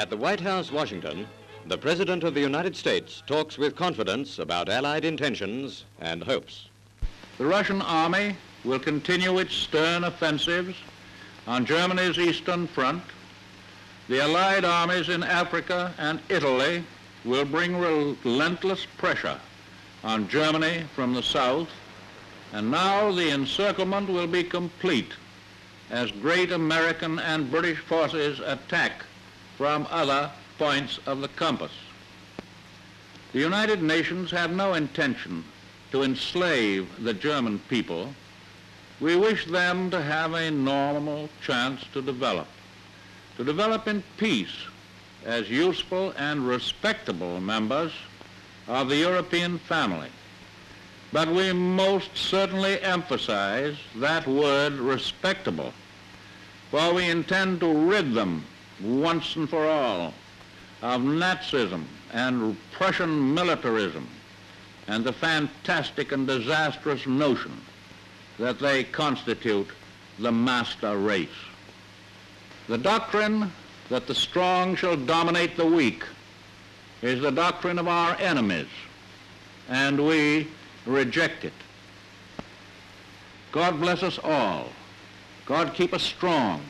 At the White House, Washington, the President of the United States talks with confidence about Allied intentions and hopes. The Russian army will continue its stern offensives on Germany's eastern front. The Allied armies in Africa and Italy will bring relentless pressure on Germany from the south. And now the encirclement will be complete as great American and British forces attack from other points of the compass. The United Nations have no intention to enslave the German people. We wish them to have a normal chance to develop, to develop in peace as useful and respectable members of the European family. But we most certainly emphasize that word respectable, for we intend to rid them once and for all of Nazism and Prussian militarism and the fantastic and disastrous notion that they constitute the master race. The doctrine that the strong shall dominate the weak is the doctrine of our enemies, and we reject it. God bless us all. God keep us strong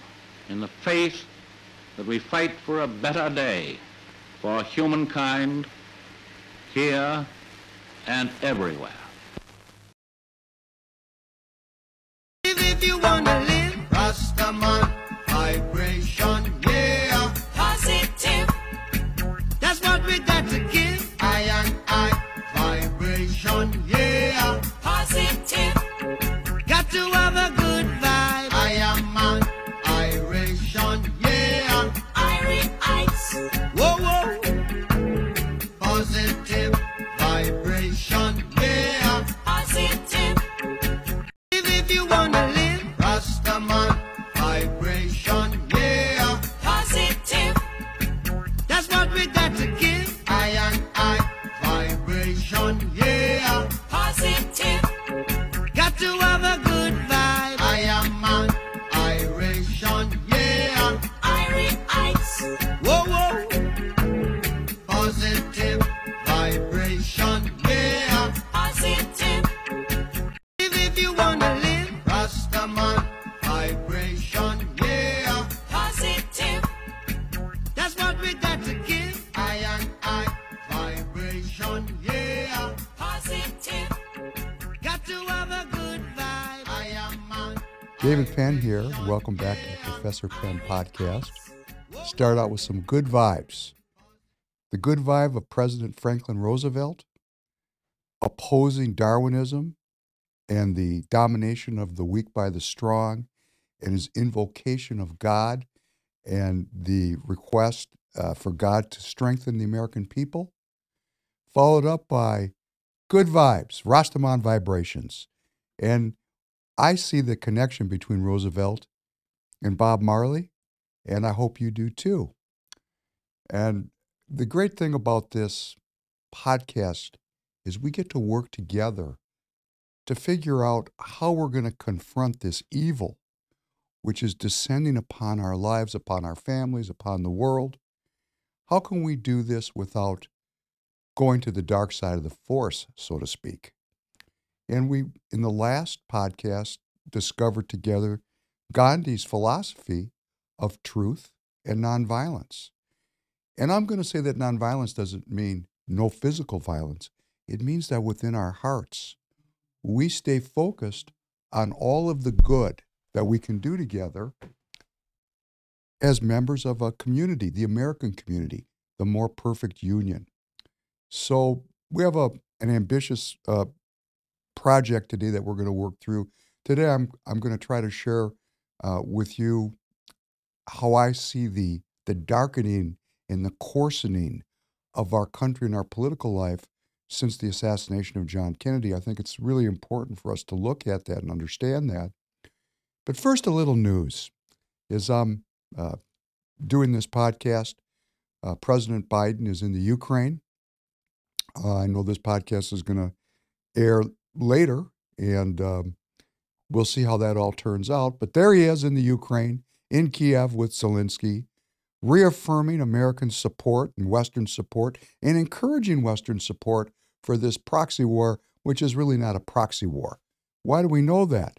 in the faith that we fight for a better day for humankind here and everywhere. David Penn here. Welcome back to the Professor Penn podcast. Start out with some good vibes. The good vibe of President Franklin Roosevelt opposing Darwinism and the domination of the weak by the strong and his invocation of God and the request uh, for God to strengthen the American people, followed up by good vibes, Rastaman vibrations. And I see the connection between Roosevelt and Bob Marley, and I hope you do too. And the great thing about this podcast is we get to work together to figure out how we're going to confront this evil which is descending upon our lives, upon our families, upon the world. How can we do this without going to the dark side of the force, so to speak? And we, in the last podcast, discovered together Gandhi's philosophy of truth and nonviolence. And I'm going to say that nonviolence doesn't mean no physical violence. It means that within our hearts, we stay focused on all of the good that we can do together as members of a community, the American community, the more perfect union. So we have a, an ambitious uh, project today that we're going to work through. Today, I'm, I'm going to try to share uh, with you how I see the, the darkening and the coarsening of our country and our political life since the assassination of John Kennedy. I think it's really important for us to look at that and understand that. But first, a little news. As I'm uh, doing this podcast, uh, President Biden is in the Ukraine. Uh, I know this podcast is going to air later, and um, we'll see how that all turns out. But there he is in the Ukraine, in Kiev with Zelensky, reaffirming American support and Western support and encouraging Western support for this proxy war, which is really not a proxy war. Why do we know that?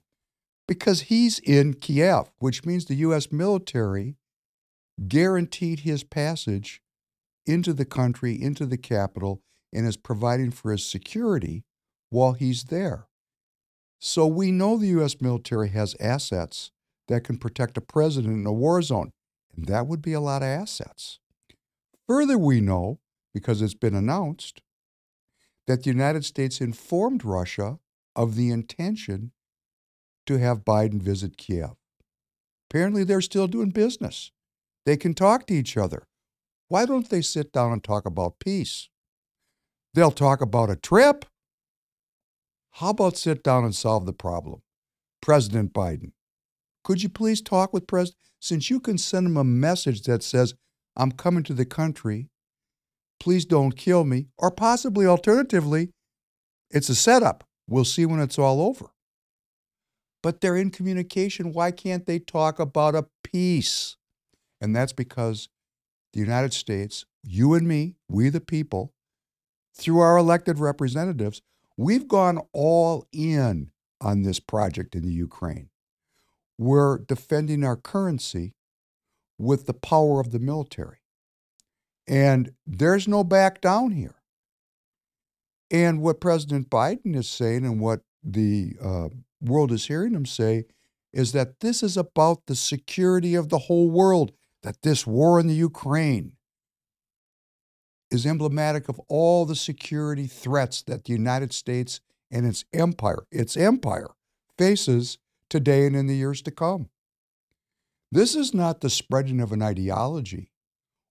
Because he's in Kiev, which means the U.S. military guaranteed his passage into the country, into the capital, and is providing for his security while he's there. So we know the U.S. military has assets that can protect a president in a war zone, and that would be a lot of assets. Further, we know, because it's been announced, that the United States informed Russia of the intention to have Biden visit Kiev. Apparently, they're still doing business. They can talk to each other. Why don't they sit down and talk about peace? They'll talk about a trip. How about sit down and solve the problem? President Biden, could you please talk with President? Since you can send him a message that says, I'm coming to the country, please don't kill me, or possibly alternatively, it's a setup. We'll see when it's all over. But they're in communication. Why can't they talk about a peace? And that's because the United States, you and me, we the people, through our elected representatives, we've gone all in on this project in the Ukraine. We're defending our currency with the power of the military. And there's no back down here. And what President Biden is saying and what the uh, world is hearing him say is that this is about the security of the whole world, that this war in the Ukraine is emblematic of all the security threats that the United States and its empire, its empire, faces today and in the years to come. This is not the spreading of an ideology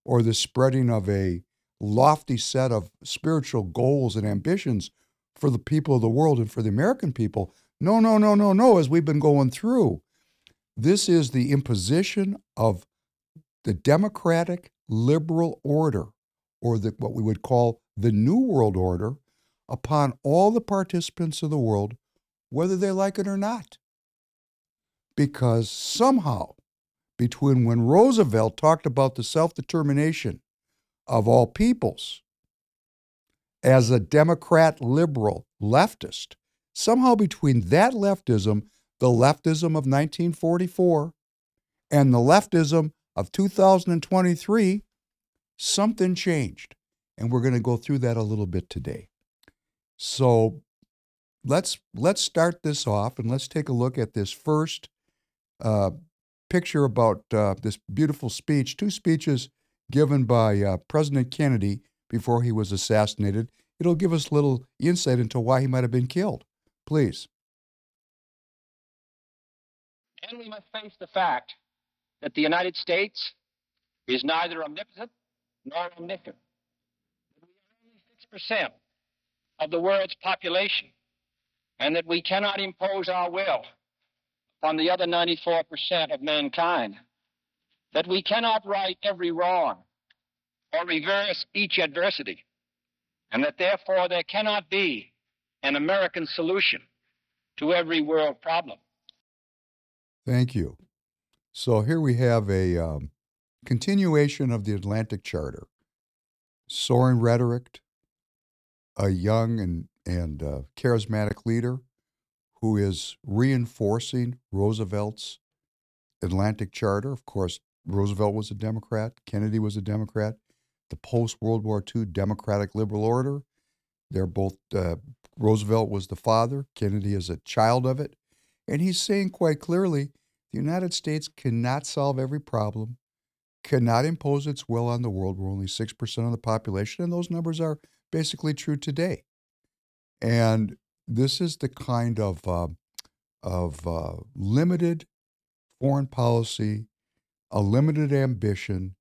or the spreading of a lofty set of spiritual goals and ambitions for the people of the world and for the American people. No, no, no, no, no, as we've been going through. This is the imposition of the democratic liberal order, or the, what we would call the New World Order, upon all the participants of the world, whether they like it or not. Because somehow, between when Roosevelt talked about the self determination of all peoples as a Democrat, liberal, leftist, somehow between that leftism, the leftism of 1944, and the leftism of 2023, something changed. And we're going to go through that a little bit today. So let's let's start this off and let's take a look at this first uh, picture about uh, this beautiful speech, two speeches given by uh, President Kennedy before he was assassinated. It'll give us a little insight into why he might have been killed. Please. And we must face the fact that the United States is neither omnipotent nor omniscient. That we are only 6% of the world's population, and that we cannot impose our will on the other 94% of mankind. That we cannot right every wrong or reverse each adversity, and that therefore there cannot be an American solution to every world problem. Thank you. So here we have a um, continuation of the Atlantic Charter. Soaring rhetoric, a young and, and uh, charismatic leader who is reinforcing Roosevelt's Atlantic Charter. Of course, Roosevelt was a Democrat, Kennedy was a Democrat. The post World War II Democratic Liberal Order, they're both, uh, Roosevelt was the father, Kennedy is a child of it. And he's saying quite clearly the United States cannot solve every problem, cannot impose its will on the world. We're only 6% of the population, and those numbers are basically true today. And this is the kind of, uh, of uh, limited foreign policy, a limited ambition,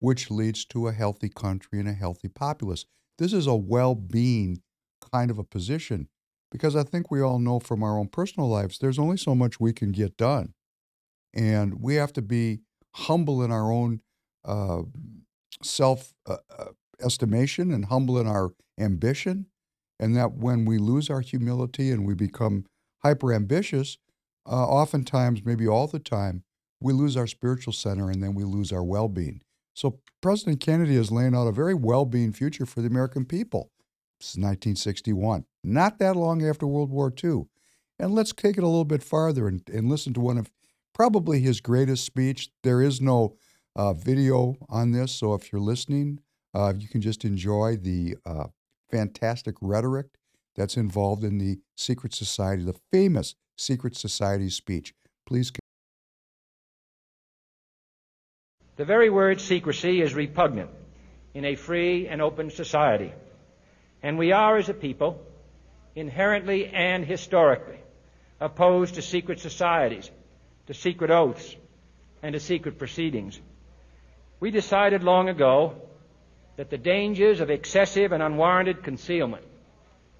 which leads to a healthy country and a healthy populace. This is a well being kind of a position because I think we all know from our own personal lives there's only so much we can get done. And we have to be humble in our own uh, self uh, uh, estimation and humble in our ambition. And that when we lose our humility and we become hyper ambitious, uh, oftentimes, maybe all the time, we lose our spiritual center and then we lose our well being. So President Kennedy is laying out a very well-being future for the American people. This is 1961, not that long after World War II. And let's take it a little bit farther and, and listen to one of probably his greatest speech. There is no uh, video on this, so if you're listening, uh, you can just enjoy the uh, fantastic rhetoric that's involved in the secret society, the famous secret society speech. Please. The very word secrecy is repugnant in a free and open society. And we are, as a people, inherently and historically opposed to secret societies, to secret oaths, and to secret proceedings. We decided long ago that the dangers of excessive and unwarranted concealment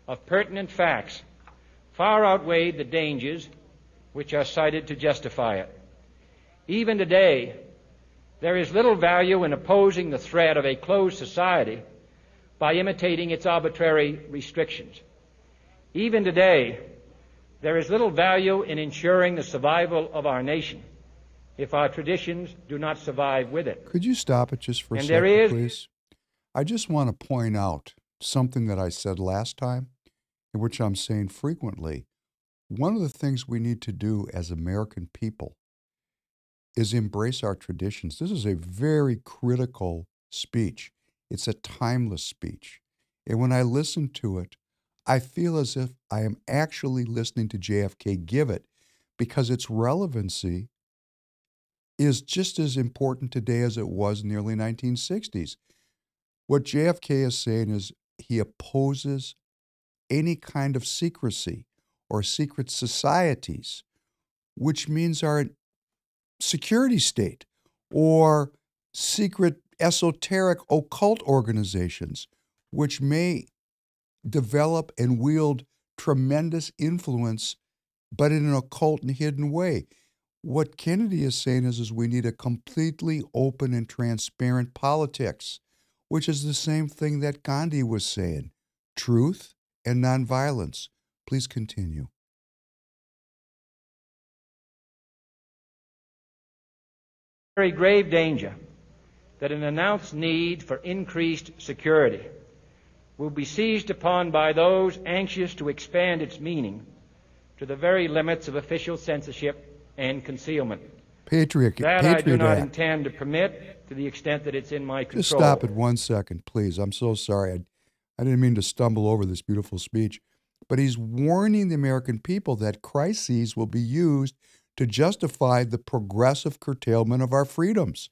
of pertinent facts far outweighed the dangers which are cited to justify it. Even today, there is little value in opposing the threat of a closed society by imitating its arbitrary restrictions. Even today, there is little value in ensuring the survival of our nation if our traditions do not survive with it. Could you stop it just for a second, there is- please? I just want to point out something that I said last time, and which I'm saying frequently. One of the things we need to do as American people is embrace our traditions. This is a very critical speech. It's a timeless speech. And when I listen to it, I feel as if I am actually listening to JFK give it because its relevancy is just as important today as it was in the early 1960s. What JFK is saying is he opposes any kind of secrecy or secret societies, which means our security state or secret esoteric occult organizations, which may develop and wield tremendous influence, but in an occult and hidden way. What Kennedy is saying is, is we need a completely open and transparent politics, which is the same thing that Gandhi was saying truth and nonviolence. Please continue. very grave danger that an announced need for increased security will be seized upon by those anxious to expand its meaning to the very limits of official censorship and concealment. Patriot, That I do not Act. intend to permit to the extent that it's in my control. Just stop it one second, please. I'm so sorry. I, I didn't mean to stumble over this beautiful speech. But he's warning the American people that crises will be used to justify the progressive curtailment of our freedoms.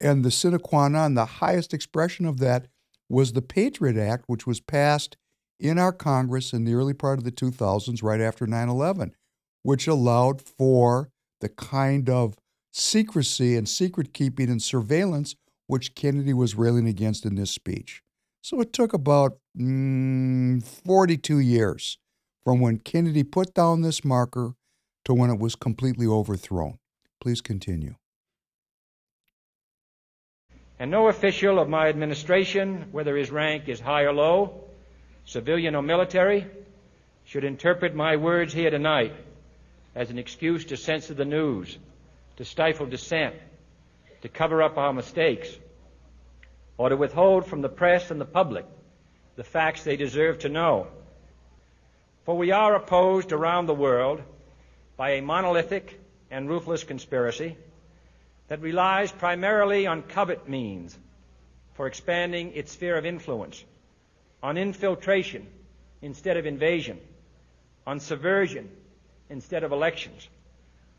And the sine qua non, the highest expression of that, was the Patriot Act, which was passed in our Congress in the early part of the 2000s, right after 9 11, which allowed for the kind of secrecy and secret keeping and surveillance which Kennedy was railing against in this speech. So it took about mm, 42 years from when Kennedy put down this marker to when it was completely overthrown. Please continue. And no official of my administration, whether his rank is high or low, civilian or military, should interpret my words here tonight as an excuse to censor the news, to stifle dissent, to cover up our mistakes, or to withhold from the press and the public the facts they deserve to know. For we are opposed around the world by a monolithic and ruthless conspiracy that relies primarily on covert means for expanding its sphere of influence, on infiltration instead of invasion, on subversion instead of elections,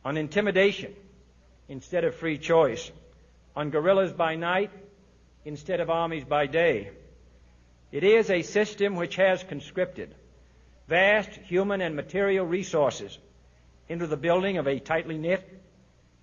on intimidation instead of free choice, on guerrillas by night instead of armies by day. It is a system which has conscripted vast human and material resources into the building of a tightly knit,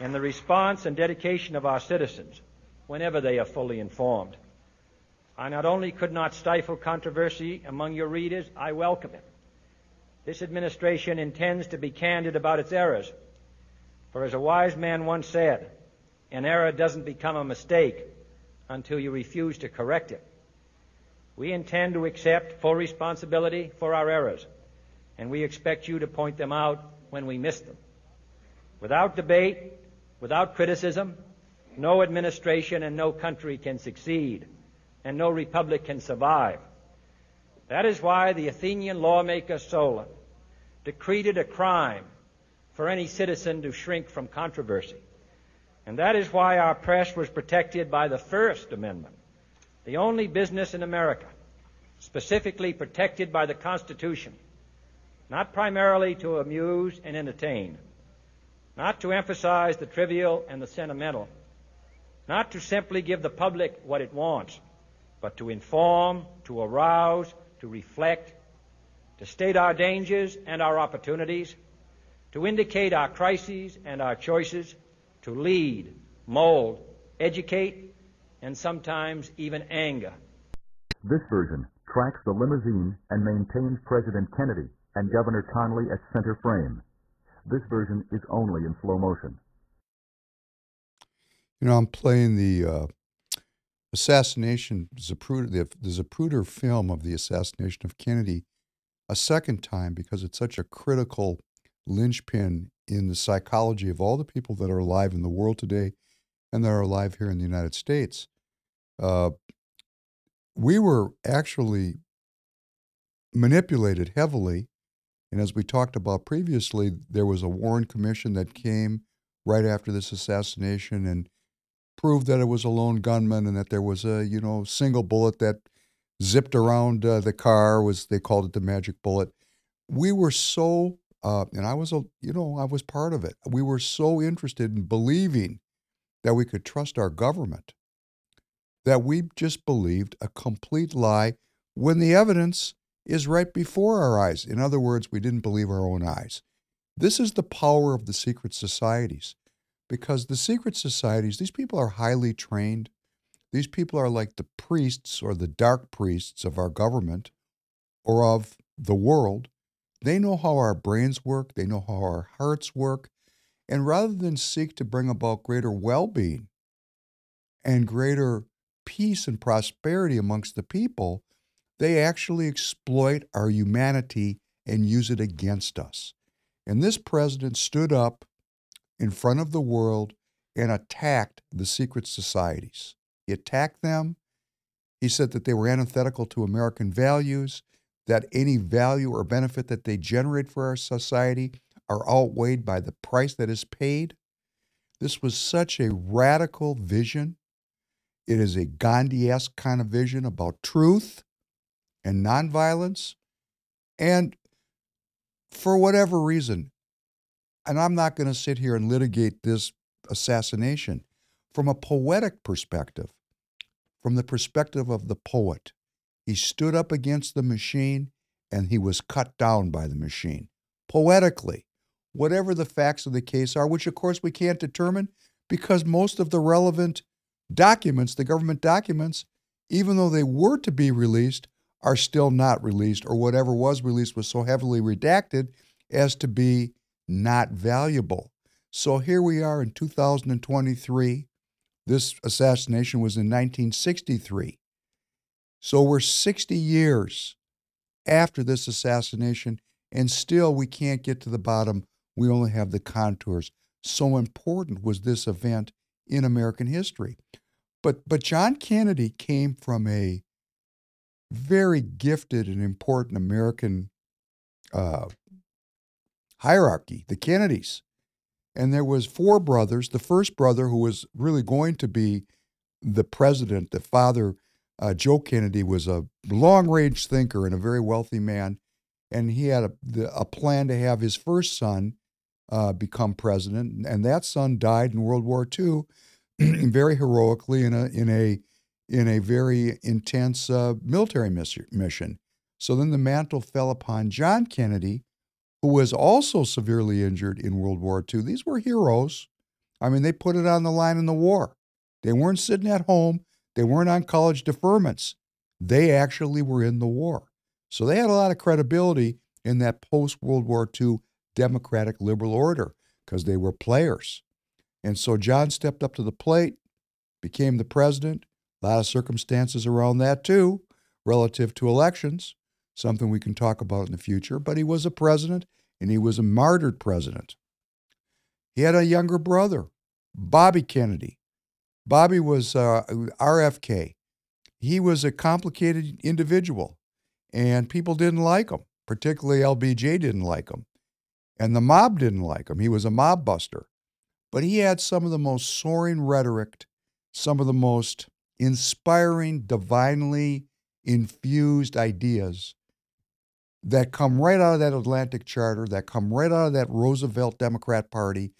in the response and dedication of our citizens whenever they are fully informed. I not only could not stifle controversy among your readers, I welcome it. This administration intends to be candid about its errors. For as a wise man once said, an error doesn't become a mistake until you refuse to correct it. We intend to accept full responsibility for our errors, and we expect you to point them out when we miss them. Without debate, without criticism, no administration and no country can succeed, and no republic can survive. That is why the Athenian lawmaker Solon decreed it a crime for any citizen to shrink from controversy. And that is why our press was protected by the First Amendment, the only business in America specifically protected by the Constitution, not primarily to amuse and entertain, not to emphasize the trivial and the sentimental, not to simply give the public what it wants, but to inform, to arouse, to reflect, to state our dangers and our opportunities, to indicate our crises and our choices, to lead, mold, educate, and sometimes even anger. This version tracks the limousine and maintains President Kennedy and Governor Connally at center frame. This version is only in slow motion. You know, I'm playing the uh, assassination Zapruder, the, the Zapruder film of the assassination of Kennedy a second time because it's such a critical linchpin in the psychology of all the people that are alive in the world today and that are alive here in the United States. Uh, we were actually manipulated heavily. And as we talked about previously, there was a Warren Commission that came right after this assassination and proved that it was a lone gunman and that there was a you know single bullet that zipped around uh, the car was they called it the magic bullet. We were so uh, and i was a you know i was part of it. We were so interested in believing that we could trust our government that we just believed a complete lie when the evidence is right before our eyes in other words we didn't believe our own eyes this is the power of the secret societies because the secret societies, these people are highly trained. These people are like the priests or the dark priests of our government or of the world. They know how our brains work, they know how our hearts work. And rather than seek to bring about greater well being and greater peace and prosperity amongst the people, they actually exploit our humanity and use it against us. And this president stood up in front of the world and attacked the secret societies. He attacked them. He said that they were antithetical to American values, that any value or benefit that they generate for our society are outweighed by the price that is paid. This was such a radical vision. It is a Gandhi esque kind of vision about truth and nonviolence. And for whatever reason, and I'm not going to sit here and litigate this assassination from a poetic perspective, from the perspective of the poet. He stood up against the machine and he was cut down by the machine. Poetically, whatever the facts of the case are, which of course we can't determine because most of the relevant documents, the government documents, even though they were to be released, are still not released, or whatever was released was so heavily redacted as to be not valuable. So here we are in 2023. This assassination was in 1963. So we're 60 years after this assassination, and still we can't get to the bottom. We only have the contours. So important was this event in American history. But, but John Kennedy came from a very gifted and important American uh, hierarchy, the Kennedys. And there was four brothers. The first brother, who was really going to be the president, the father, uh, Joe Kennedy, was a long range thinker and a very wealthy man. And he had a, a plan to have his first son uh, become president. And that son died in World War II very heroically in a, in a, in a very intense uh, military mission. So then the mantle fell upon John Kennedy, who was also severely injured in World War II. These were heroes. I mean, they put it on the line in the war. They weren't sitting at home, they weren't on college deferments. They actually were in the war. So they had a lot of credibility in that post World War II democratic liberal order because they were players. And so John stepped up to the plate, became the president. A lot of circumstances around that, too, relative to elections, something we can talk about in the future. But he was a president, and he was a martyred president. He had a younger brother, Bobby Kennedy. Bobby was uh, RFK. He was a complicated individual, and people didn't like him, particularly LBJ didn't like him. And the mob didn't like him. He was a mob buster. But he had some of the most soaring rhetoric, some of the most inspiring, divinely infused ideas that come right out of that Atlantic Charter, that come right out of that Roosevelt Democrat Party.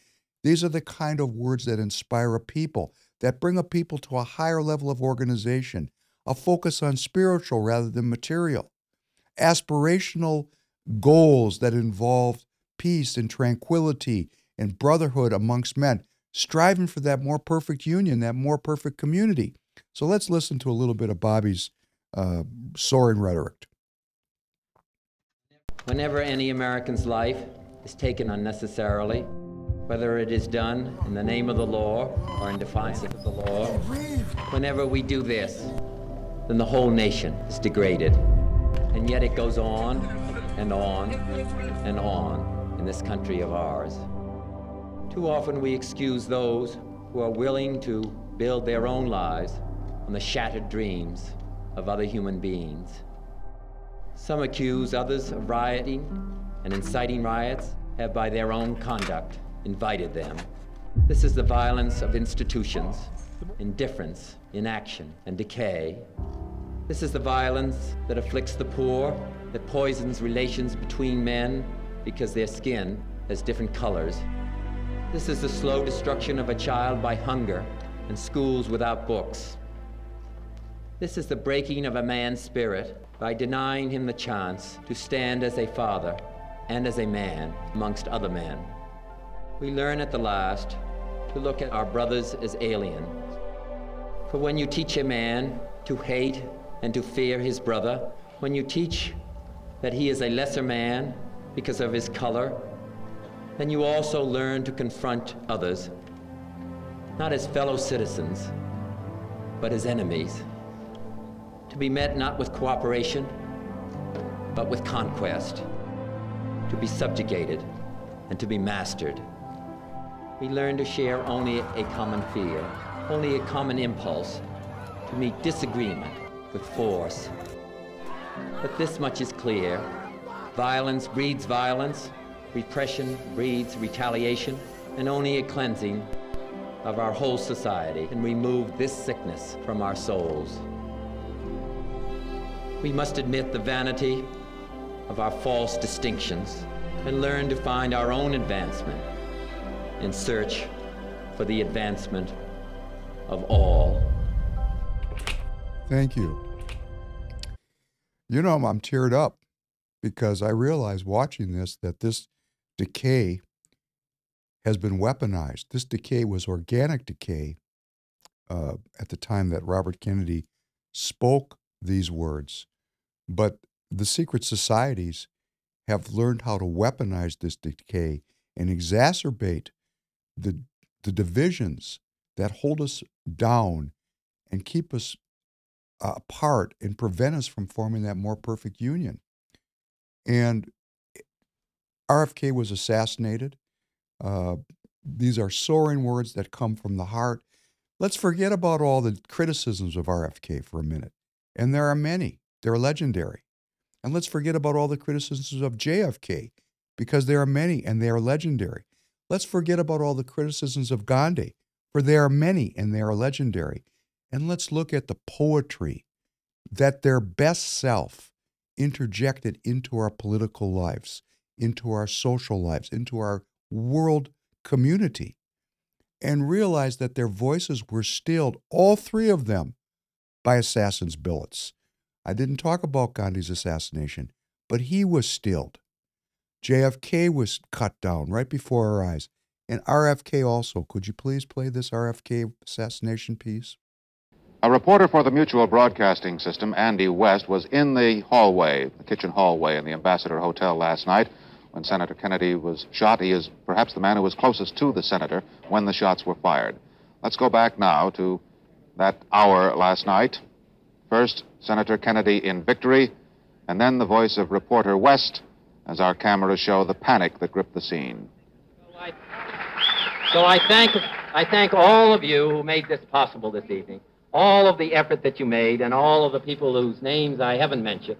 These are the kind of words that inspire a people, that bring a people to a higher level of organization, a focus on spiritual rather than material, aspirational goals that involve peace and tranquility and brotherhood amongst men, striving for that more perfect union, that more perfect community. So let's listen to a little bit of Bobby's uh, soaring rhetoric. Whenever any American's life is taken unnecessarily, whether it is done in the name of the law or in defiance of the law, whenever we do this, then the whole nation is degraded. And yet it goes on and on and on in this country of ours. Too often we excuse those who are willing to build their own lives on the shattered dreams of other human beings. Some accuse others of rioting and inciting riots have by their own conduct invited them. This is the violence of institutions, indifference, inaction, and decay. This is the violence that afflicts the poor, that poisons relations between men because their skin has different colors. This is the slow destruction of a child by hunger and schools without books. This is the breaking of a man's spirit by denying him the chance to stand as a father and as a man amongst other men. We learn at the last to look at our brothers as alien. For when you teach a man to hate and to fear his brother, when you teach that he is a lesser man because of his color, then you also learn to confront others, not as fellow citizens, but as enemies. Be met not with cooperation, but with conquest. To be subjugated and to be mastered. We learn to share only a common fear, only a common impulse, to meet disagreement with force. But this much is clear violence breeds violence, repression breeds retaliation, and only a cleansing of our whole society can remove this sickness from our souls. We must admit the vanity of our false distinctions and learn to find our own advancement in search for the advancement of all. Thank you. You know, I'm teared up because I realize watching this that this decay has been weaponized. This decay was organic decay uh, at the time that Robert Kennedy spoke these words. But the secret societies have learned how to weaponize this decay and exacerbate the, the divisions that hold us down and keep us apart and prevent us from forming that more perfect union. And RFK was assassinated. Uh, these are soaring words that come from the heart. Let's forget about all the criticisms of RFK for a minute. And there are many, they're legendary. And let's forget about all the criticisms of JFK because there are many and they are legendary. Let's forget about all the criticisms of Gandhi, for there are many and they are legendary. and let's look at the poetry that their best self interjected into our political lives, into our social lives, into our world community, and realize that their voices were stilled, all three of them, by assassins' billets. I didn't talk about Gandhi's assassination, but he was stilled. JFK was cut down right before our eyes. And RFK also. Could you please play this RFK assassination piece? A reporter for the Mutual Broadcasting System, Andy West, was in the hallway, the kitchen hallway in the Ambassador Hotel last night when Senator Kennedy was shot. He is perhaps the man who was closest to the senator when the shots were fired. Let's go back now to that hour last night. First, Senator Kennedy in victory, and then the voice of reporter West as our cameras show the panic that gripped the scene. So I thank, I thank all of you who made this possible this evening, all of the effort that you made, and all of the people whose names I haven't mentioned,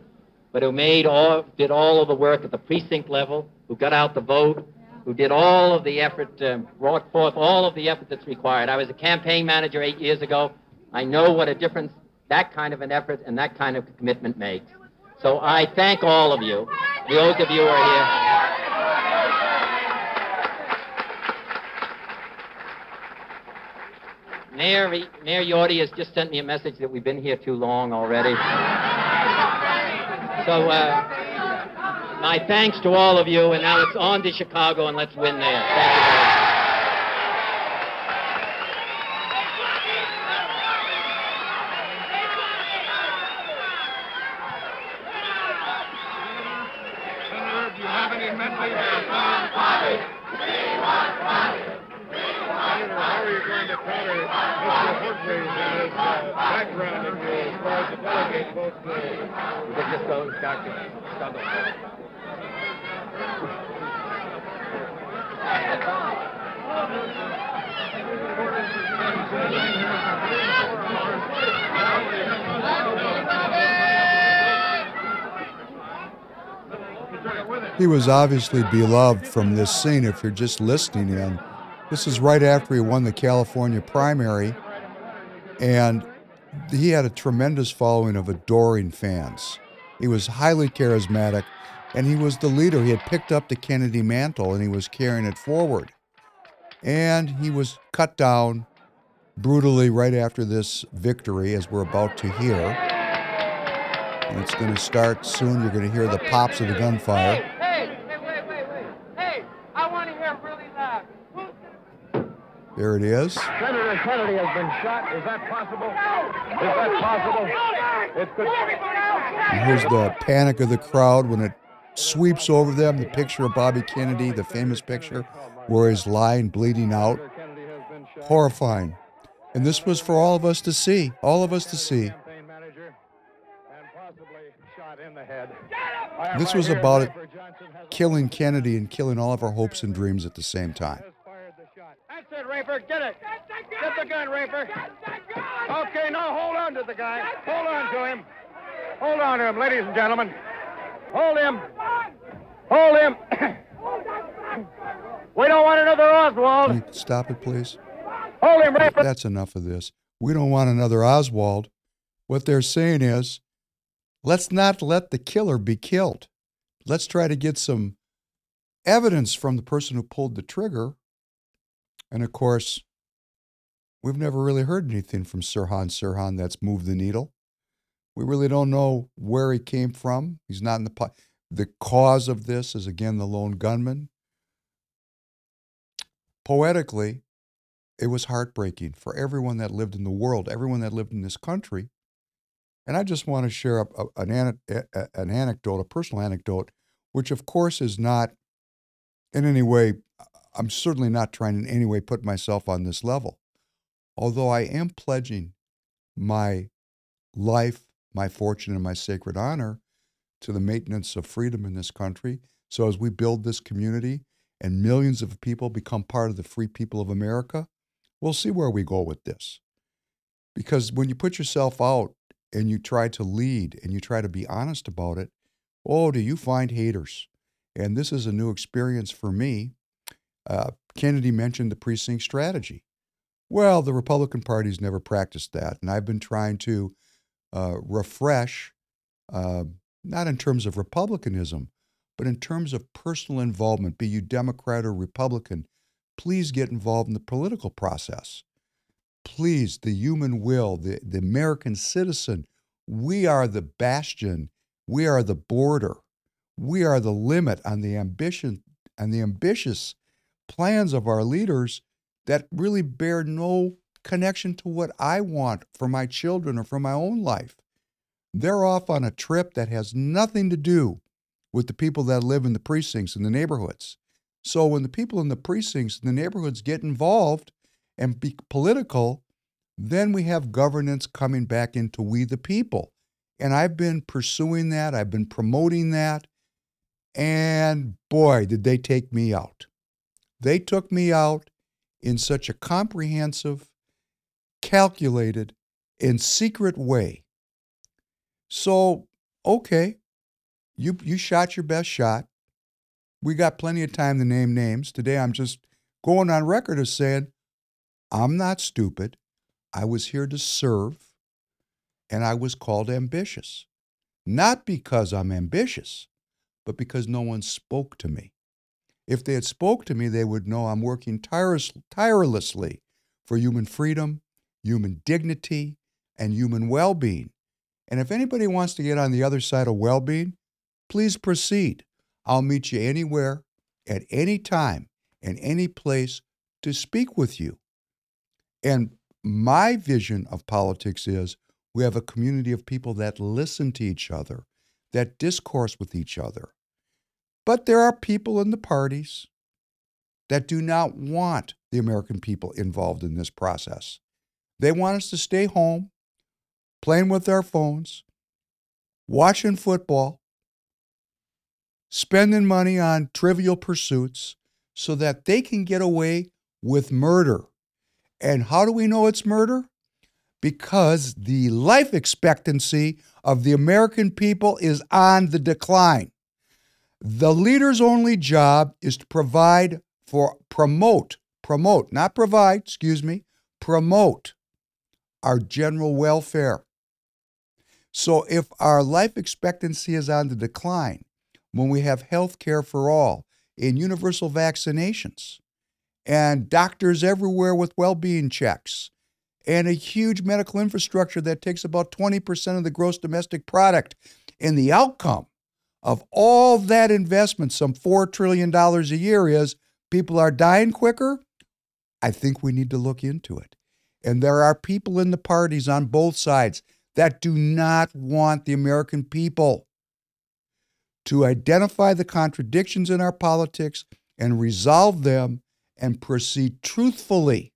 but who made all, did all of the work at the precinct level, who got out the vote, who did all of the effort, um, brought forth all of the effort that's required. I was a campaign manager eight years ago. I know what a difference that kind of an effort and that kind of commitment makes. So I thank all of you, those of you who are here. Mayor, Mayor Yorty has just sent me a message that we've been here too long already. So, uh, my thanks to all of you, and now it's on to Chicago, and let's win there. Thank you very much. Senator, do you have any mentally Senator, how are you going to counter Mr. Humphrey's uh, background in you as far as the delegate votes go? We could just go to Dr. Struggle. He was obviously beloved from this scene if you're just listening in. This is right after he won the California primary, and he had a tremendous following of adoring fans. He was highly charismatic, and he was the leader. He had picked up the Kennedy mantle and he was carrying it forward. And he was cut down brutally right after this victory, as we're about to hear. And it's going to start soon. You're going to hear the pops of the gunfire. Hey, hey, wait, wait, wait. Hey, I want to hear really loud. There it is. Senator Kennedy has been shot. Is that possible? Is that possible? It could. And here's the panic of the crowd when it sweeps over them. The picture of Bobby Kennedy, the famous picture, where he's lying, bleeding out. Horrifying. And this was for all of us to see, all of us to see. Campaign manager and possibly shot in the head. I am This was about it Rafer Johnson has killing Kennedy and killing all of our hopes and dreams at the same time. fired the shot. That's it, Rafer. Get it. Get the gun, Rafer. Okay, now hold on to the guy. Hold on to him. Hold on to him, ladies and gentlemen. Hold him. Hold him. we don't want another Oswald. Can you stop it, please? Hold him, Rafer. That's enough of this. We don't want another Oswald. What they're saying is, let's not let the killer be killed. Let's try to get some evidence from the person who pulled the trigger. And of course, we've never really heard anything from Sirhan Sirhan that's moved the needle. We really don't know where he came from. He's not in the po- the cause of this is again the lone gunman. Poetically, it was heartbreaking for everyone that lived in the world, everyone that lived in this country. And I just want to share a, a- an, a- an anecdote, a personal anecdote, which of course is not in any way, I'm certainly not trying in any way put myself on this level. Although I am pledging my life, my fortune, and my sacred honor to the maintenance of freedom in this country. So as we build this community and millions of people become part of the free people of America, we'll see where we go with this. Because when you put yourself out and you try to lead and you try to be honest about it, oh, do you find haters? And this is a new experience for me. Uh, Kennedy mentioned the precinct strategy. Well, the Republican Party's never practiced that. And I've been trying to uh, refresh, uh, not in terms of republicanism, but in terms of personal involvement, be you Democrat or Republican, please get involved in the political process. Please, the human will, the, the American citizen, we are the bastion, we are the border, we are the limit on the ambition and the ambitious plans of our leaders that really bear no connection to what I want for my children or for my own life. They're off on a trip that has nothing to do with the people that live in the precincts and the neighborhoods. So when the people in the precincts and the neighborhoods get involved and be political, then we have governance coming back into we the people. And I've been pursuing that, I've been promoting that. And boy, did they take me out. They took me out in such a comprehensive, calculated, and secret way. So, okay, you you shot your best shot. We got plenty of time to name names. Today I'm just going on record as saying I'm not stupid. I was here to serve and I was called ambitious. Not because I'm ambitious, but because no one spoke to me. If they had spoke to me, they would know I'm working tireless, tirelessly for human freedom, human dignity, and human well-being. And if anybody wants to get on the other side of well-being, please proceed. I'll meet you anywhere, at any time, in any place to speak with you. And my vision of politics is we have a community of people that listen to each other, that discourse with each other. But there are people in the parties that do not want the American people involved in this process. They want us to stay home, playing with our phones, watching football, spending money on trivial pursuits so that they can get away with murder. And how do we know it's murder? Because the life expectancy of the American people is on the decline. The leader's only job is to provide for promote, promote, not provide, excuse me, promote our general welfare. So if our life expectancy is on the decline, when we have health care for all and universal vaccinations and doctors everywhere with well-being checks and a huge medical infrastructure that takes about 20% of the gross domestic product and the outcome of all that investment some 4 trillion dollars a year is people are dying quicker i think we need to look into it and there are people in the parties on both sides that do not want the american people to identify the contradictions in our politics and resolve them and proceed truthfully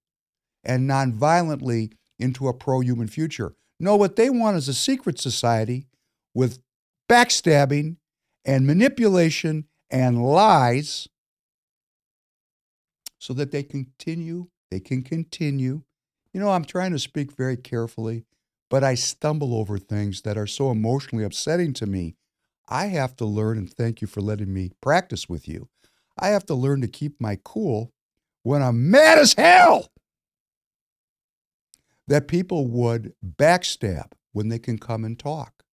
and nonviolently into a pro human future. No, what they want is a secret society with backstabbing and manipulation and lies so that they continue, they can continue. You know, I'm trying to speak very carefully, but I stumble over things that are so emotionally upsetting to me I have to learn, and thank you for letting me practice with you. I have to learn to keep my cool when I'm mad as hell. That people would backstab when they can come and talk,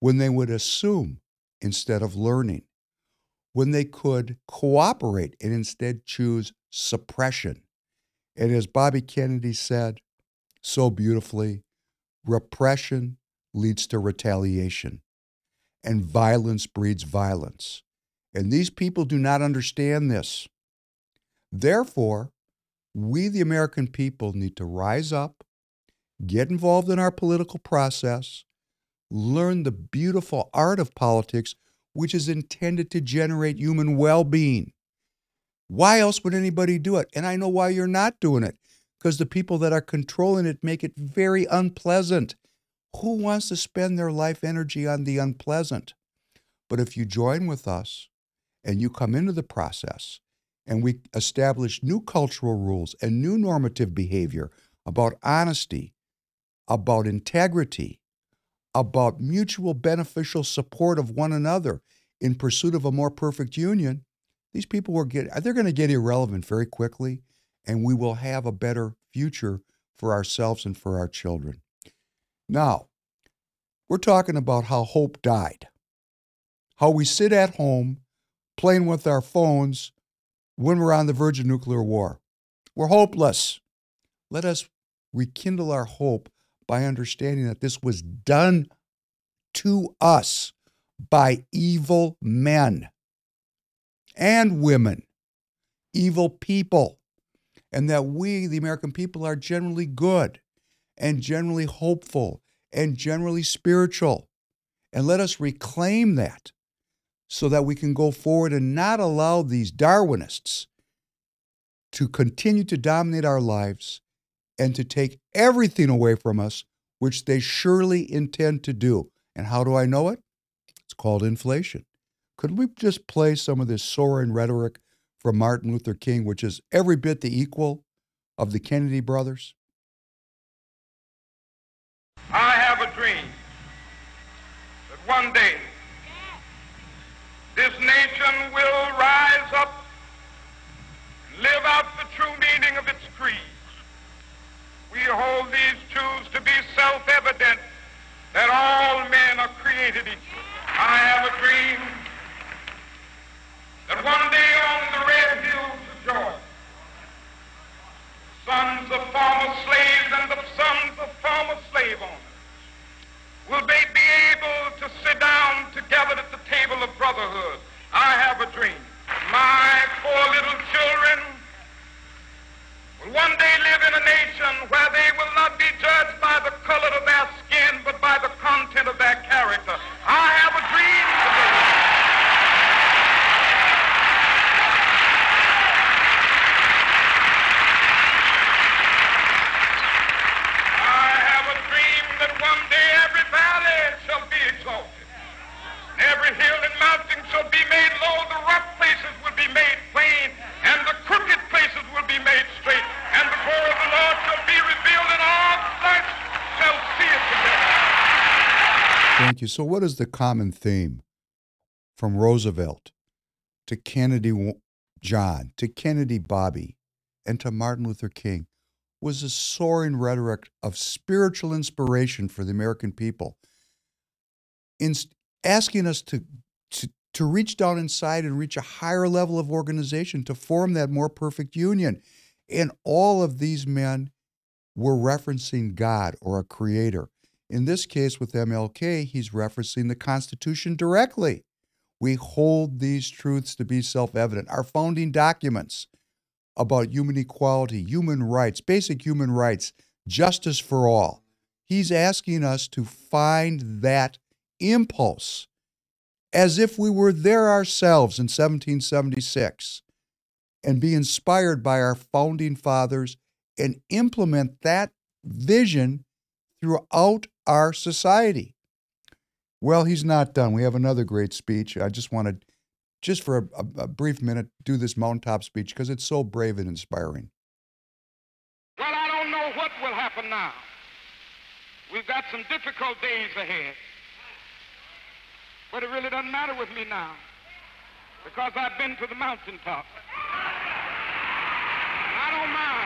when they would assume instead of learning, when they could cooperate and instead choose suppression. And as Bobby Kennedy said so beautifully, repression leads to retaliation and violence breeds violence. And these people do not understand this. Therefore, we, the American people, need to rise up, get involved in our political process, learn the beautiful art of politics, which is intended to generate human well being. Why else would anybody do it? And I know why you're not doing it because the people that are controlling it make it very unpleasant. Who wants to spend their life energy on the unpleasant? But if you join with us and you come into the process and we establish new cultural rules and new normative behavior about honesty, about integrity, about mutual beneficial support of one another in pursuit of a more perfect union, these people get they're going to get irrelevant very quickly and we will have a better future for ourselves and for our children. Now, we're talking about how hope died, how we sit at home playing with our phones when we're on the verge of nuclear war. We're hopeless. Let us rekindle our hope by understanding that this was done to us by evil men and women, evil people, and that we, the American people, are generally good and generally hopeful and generally spiritual. And let us reclaim that so that we can go forward and not allow these Darwinists to continue to dominate our lives and to take everything away from us, which they surely intend to do. And how do I know it? It's called inflation. Could we just play some of this soaring rhetoric from Martin Luther King, which is every bit the equal of the Kennedy brothers? I have a dream that one day this nation will rise up and live out the true meaning of its creed. We hold these truths to be self-evident that all men are created equal. I have a dream that one day on the red hills of Georgia, sons of former slaves and the sons of former slave owners will they be able to sit down together at the table of brotherhood. I have a dream. My four little children one day live in a nation where they will not be judged by the color of their skin, but by the content of their character. I have a dream today. I have a dream that one day every valley shall be exalted. Every hill and mountain shall be made low. The rough places Thank you. So, what is the common theme from Roosevelt to Kennedy John to Kennedy Bobby and to Martin Luther King? Was a soaring rhetoric of spiritual inspiration for the American people, in asking us to, to to reach down inside and reach a higher level of organization to form that more perfect union. And all of these men were referencing God or a creator. In this case, with MLK, he's referencing the Constitution directly. We hold these truths to be self evident. Our founding documents about human equality, human rights, basic human rights, justice for all. He's asking us to find that impulse as if we were there ourselves in 1776 and be inspired by our founding fathers and implement that vision throughout our society. Well, he's not done. We have another great speech. I just want to, just for a, a, brief minute, do this mountaintop speech because it's so brave and inspiring. Well, I don't know what will happen now. We've got some difficult days ahead. But it really doesn't matter with me now because I've been to the mountaintop. I don't mind.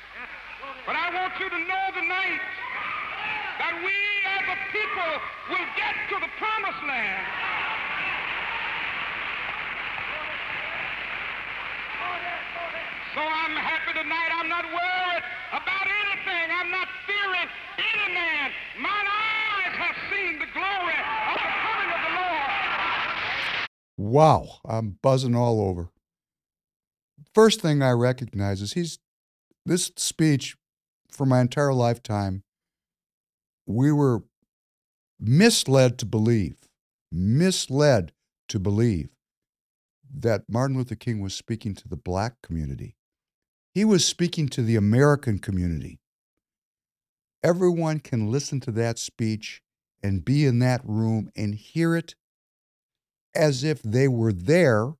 but I want you to know tonight that we as a people will get to the promised land. So I'm happy tonight. I'm not worried about anything. I'm not fearing any man. Mine eyes have seen the glory of the coming of the Lord. Wow, I'm buzzing all over. First thing I recognize is he's this speech for my entire lifetime. We were misled to believe, misled to believe that Martin Luther King was speaking to the black community. He was speaking to the American community. Everyone can listen to that speech and be in that room and hear it as if they were there.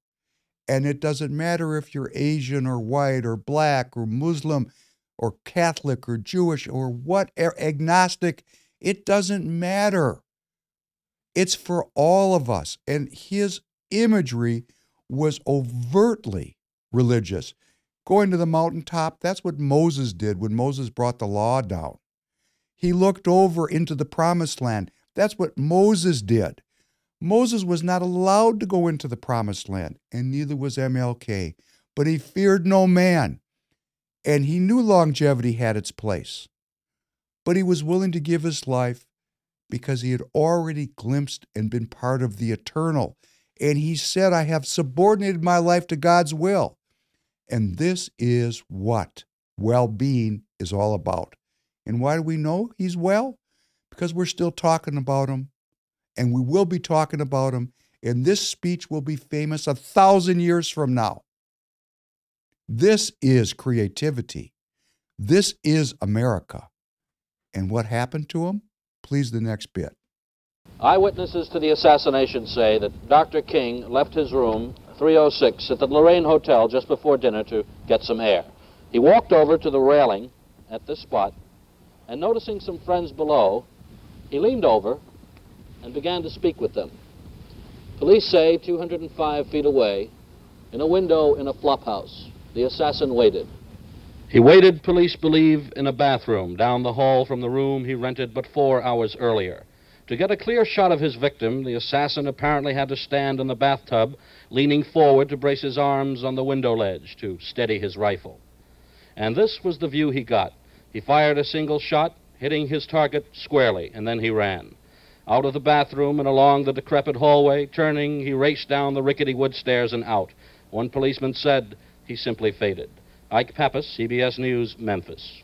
And it doesn't matter if you're Asian or white or black or Muslim or Catholic or Jewish or what, agnostic, it doesn't matter. It's for all of us. And his imagery was overtly religious. Going to the mountaintop, that's what Moses did when Moses brought the law down. He looked over into the promised land. That's what Moses did. Moses was not allowed to go into the promised land, and neither was MLK, but he feared no man. And he knew longevity had its place. But he was willing to give his life because he had already glimpsed and been part of the eternal. And he said, I have subordinated my life to God's will. And this is what well being is all about. And why do we know he's well? Because we're still talking about him, and we will be talking about him, and this speech will be famous a thousand years from now. This is creativity. This is America. And what happened to him? Please, the next bit. Eyewitnesses to the assassination say that Dr. King left his room 306 at the Lorraine Hotel just before dinner to get some air. He walked over to the railing at this spot and noticing some friends below, he leaned over and began to speak with them. Police say 205 feet away, in a window in a flophouse, the assassin waited. He waited, police believe, in a bathroom down the hall from the room he rented but four hours earlier. To get a clear shot of his victim, the assassin apparently had to stand in the bathtub, leaning forward to brace his arms on the window ledge to steady his rifle. And this was the view he got. He fired a single shot, hitting his target squarely, and then he ran. Out of the bathroom and along the decrepit hallway, turning, he raced down the rickety wood stairs and out. One policeman said he simply faded. Ike Pappas, CBS News, Memphis.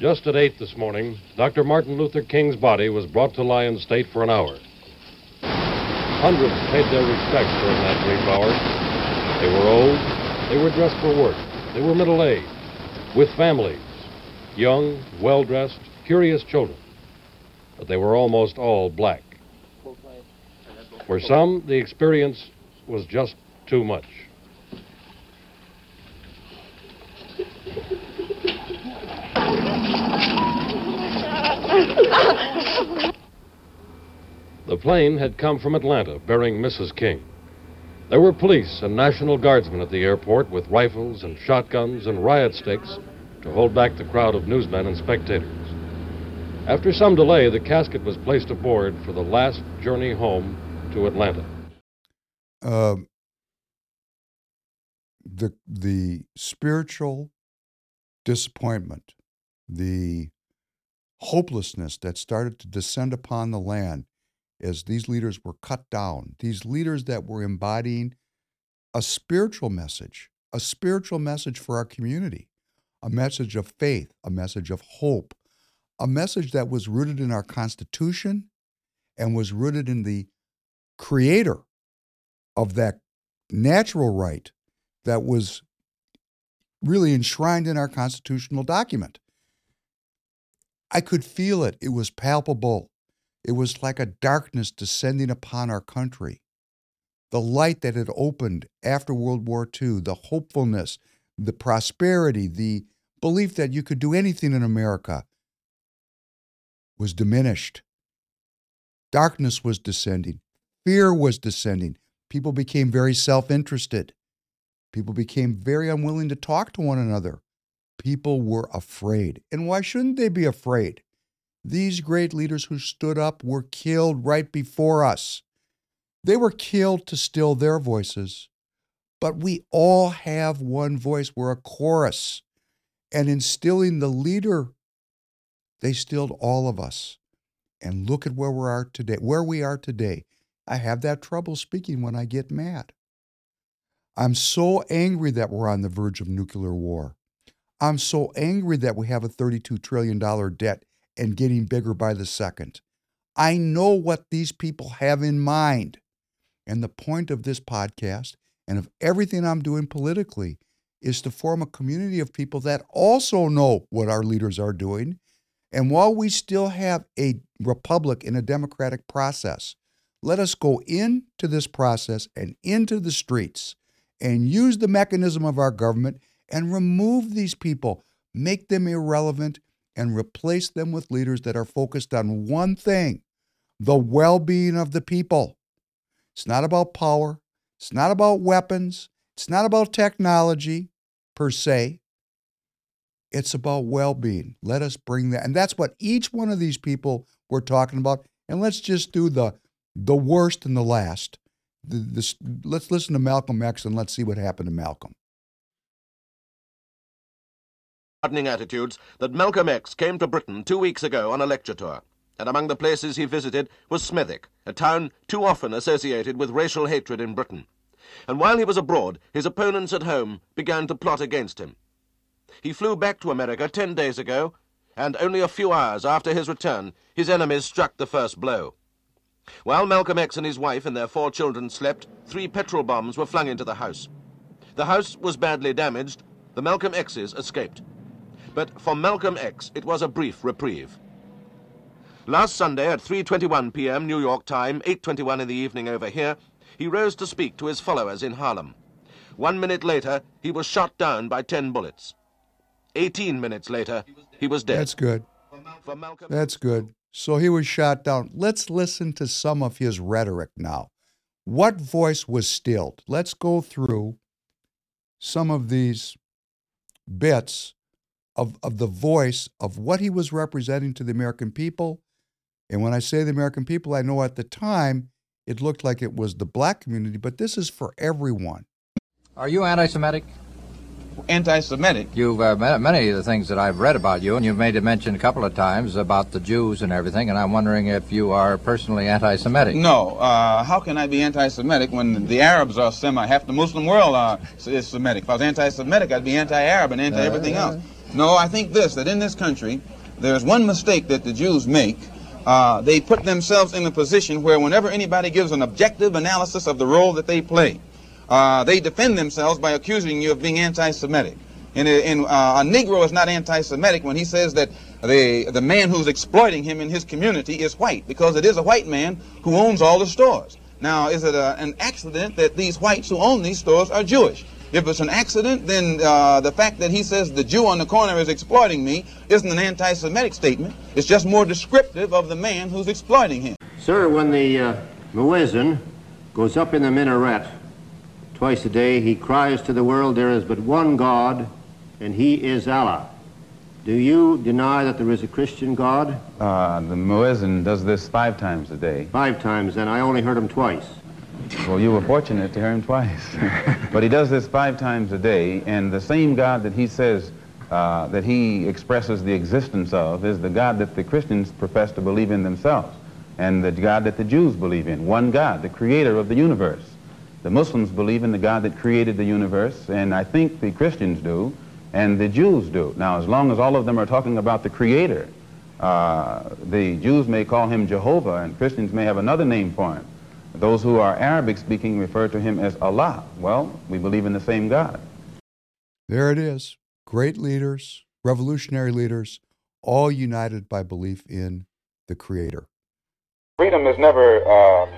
Just at 8 this morning, Dr. Martin Luther King's body was brought to Lyon State for an hour. Hundreds paid their respects during that brief hour. They were old, they were dressed for work, they were middle aged, with families, young, well dressed, curious children. But they were almost all black. For some, the experience was just too much. The plane had come from Atlanta bearing Mrs. King. There were police and National Guardsmen at the airport with rifles and shotguns and riot sticks to hold back the crowd of newsmen and spectators. After some delay, the casket was placed aboard for the last journey home to Atlanta. Uh, the the spiritual disappointment, the hopelessness that started to descend upon the land as these leaders were cut down, these leaders that were embodying a spiritual message, a spiritual message for our community, a message of faith, a message of hope, a message that was rooted in our Constitution and was rooted in the creator of that natural right that was really enshrined in our constitutional document. I could feel it. It was palpable. It was like a darkness descending upon our country. The light that had opened after World War II, the hopefulness, the prosperity, the belief that you could do anything in America was diminished. Darkness was descending. Fear was descending. People became very self interested. People became very unwilling to talk to one another. People were afraid. And why shouldn't they be afraid? These great leaders who stood up were killed right before us. They were killed to still their voices. But we all have one voice. We're a chorus. And instilling the leader, they stilled all of us. And look at where we are today. Where we are today. I have that trouble speaking when I get mad. I'm so angry that we're on the verge of nuclear war. I'm so angry that we have a $32 trillion debt and getting bigger by the second. I know what these people have in mind. And the point of this podcast and of everything I'm doing politically is to form a community of people that also know what our leaders are doing. And while we still have a republic and a democratic process, let us go into this process and into the streets and use the mechanism of our government and remove these people, make them irrelevant, and replace them with leaders that are focused on one thing the well being of the people. It's not about power, it's not about weapons, it's not about technology per se. It's about well being. Let us bring that. And that's what each one of these people we're talking about. And let's just do the the worst and the last. The, let's listen to Malcolm X and let's see what happened to Malcolm. gardening attitudes that Malcolm X came to Britain two weeks ago on a lecture tour, and among the places he visited was Smethwick, a town too often associated with racial hatred in Britain. And while he was abroad, his opponents at home began to plot against him. He flew back to America ten days ago, and only a few hours after his return, his enemies struck the first blow. While Malcolm X and his wife and their four children slept, three petrol bombs were flung into the house. The house was badly damaged. The Malcolm X's escaped. But for Malcolm X, it was a brief reprieve. Last Sunday at 3:21 p.m. New York time, 8:21 in the evening over here, he rose to speak to his followers in Harlem. One minute later, he was shot down by 10 bullets. 18 minutes later, he was dead. That's good. That's good. So he was shot down. Let's listen to some of his rhetoric now. What voice was stilled? Let's go through some of these bits of, of the voice of what he was representing to the American people. And when I say the American people, I know at the time it looked like it was the black community, but this is for everyone. Are you anti Semitic? Anti-Semitic. You've uh, ma- many of the things that I've read about you, and you've made a mention a couple of times about the Jews and everything, and I'm wondering if you are personally anti-Semitic. No. Uh, how can I be anti-Semitic when the Arabs are semi? Half the Muslim world are, is Semitic. If I was anti-Semitic, I'd be anti-Arab and anti-everything Uh, else. No, I think this, that in this country, there's one mistake that the Jews make. Uh, they put themselves in a position where whenever anybody gives an objective analysis of the role that they play, uh, they defend themselves by accusing you of being anti-Semitic. And, a- and uh, a Negro is not anti-Semitic when he says that the, the man who's exploiting him in his community is white, because it is a white man who owns all the stores. Now, is it a, an accident that these whites who own these stores are Jewish? If it's an accident, then uh, the fact that he says the Jew on the corner is exploiting me isn't an anti-Semitic statement. It's just more descriptive of the man who's exploiting him. Sir, when the uh, muezzin goes up in the minaret twice a day, he cries to the world, there is but one God, and he is Allah. Do you deny that there is a Christian God? Uh, the muezzin does this five times a day. Five times, and I only heard him twice. Well, you were fortunate to hear him twice. but he does this five times a day, and the same God that he says uh, that he expresses the existence of is the God that the Christians profess to believe in themselves, and the God that the Jews believe in. One God, the creator of the universe. The Muslims believe in the God that created the universe, and I think the Christians do, and the Jews do. Now, as long as all of them are talking about the creator, uh, the Jews may call him Jehovah, and Christians may have another name for him. Those who are Arabic speaking refer to him as Allah. Well, we believe in the same God. There it is. Great leaders, revolutionary leaders, all united by belief in the Creator. Freedom is never uh,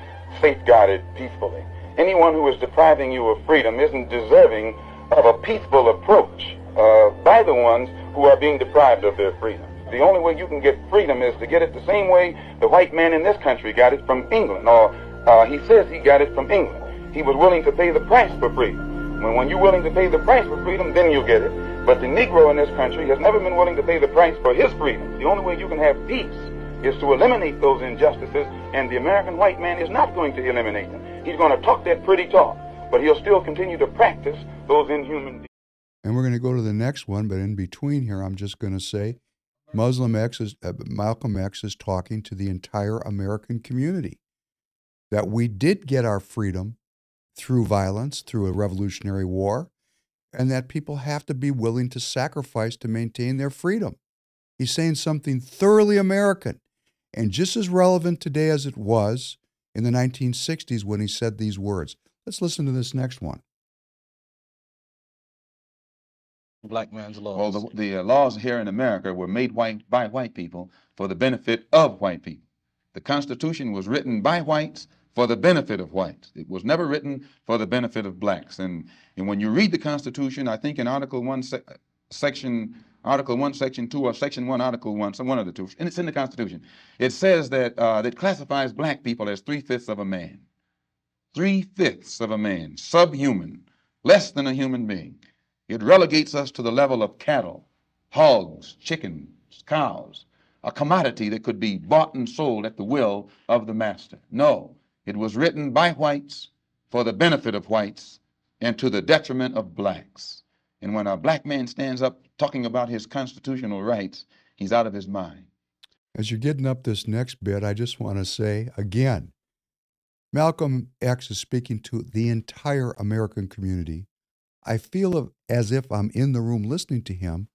safeguarded peacefully. Anyone who is depriving you of freedom isn't deserving of a peaceful approach uh, by the ones who are being deprived of their freedom. The only way you can get freedom is to get it the same way the white man in this country got it from England, or uh, he says he got it from England. He was willing to pay the price for freedom. When, when you're willing to pay the price for freedom, then you get it. But the Negro in this country has never been willing to pay the price for his freedom. The only way you can have peace is to eliminate those injustices, and the American white man is not going to eliminate them. He's going to talk that pretty talk, but he'll still continue to practice those inhuman. And we're going to go to the next one, but in between here, I'm just going to say Muslim X is, uh, Malcolm X is talking to the entire American community that we did get our freedom through violence, through a revolutionary war, and that people have to be willing to sacrifice to maintain their freedom. He's saying something thoroughly American and just as relevant today as it was in the 1960s when he said these words. Let's listen to this next one. Black man's laws. Well, the, the uh, laws here in America were made white by white people for the benefit of white people. The Constitution was written by whites for the benefit of whites. It was never written for the benefit of blacks. And, and when you read the Constitution, I think in Article 1, se- Section Article 1, Section 2, or Section 1, Article 1, some one of the two, and it's in the Constitution, it says that uh, that classifies black people as three-fifths of a man. Three-fifths of a man, subhuman, less than a human being. It relegates us to the level of cattle, hogs, chickens, cows, a commodity that could be bought and sold at the will of the master. No, it was written by whites for the benefit of whites and to the detriment of blacks. And when a black man stands up talking about his constitutional rights, he's out of his mind. As you're getting up this next bit, I just want to say again Malcolm X is speaking to the entire American community. I feel as if I'm in the room listening to him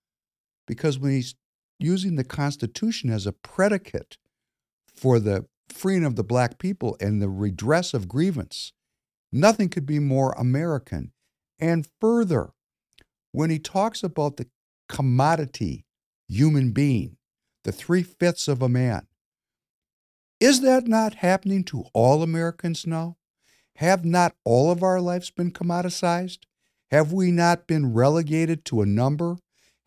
because when he's using the Constitution as a predicate for the freeing of the black people and the redress of grievance, nothing could be more American. And further, when he talks about the commodity human being, the three fifths of a man, is that not happening to all Americans now? Have not all of our lives been commoditized? Have we not been relegated to a number?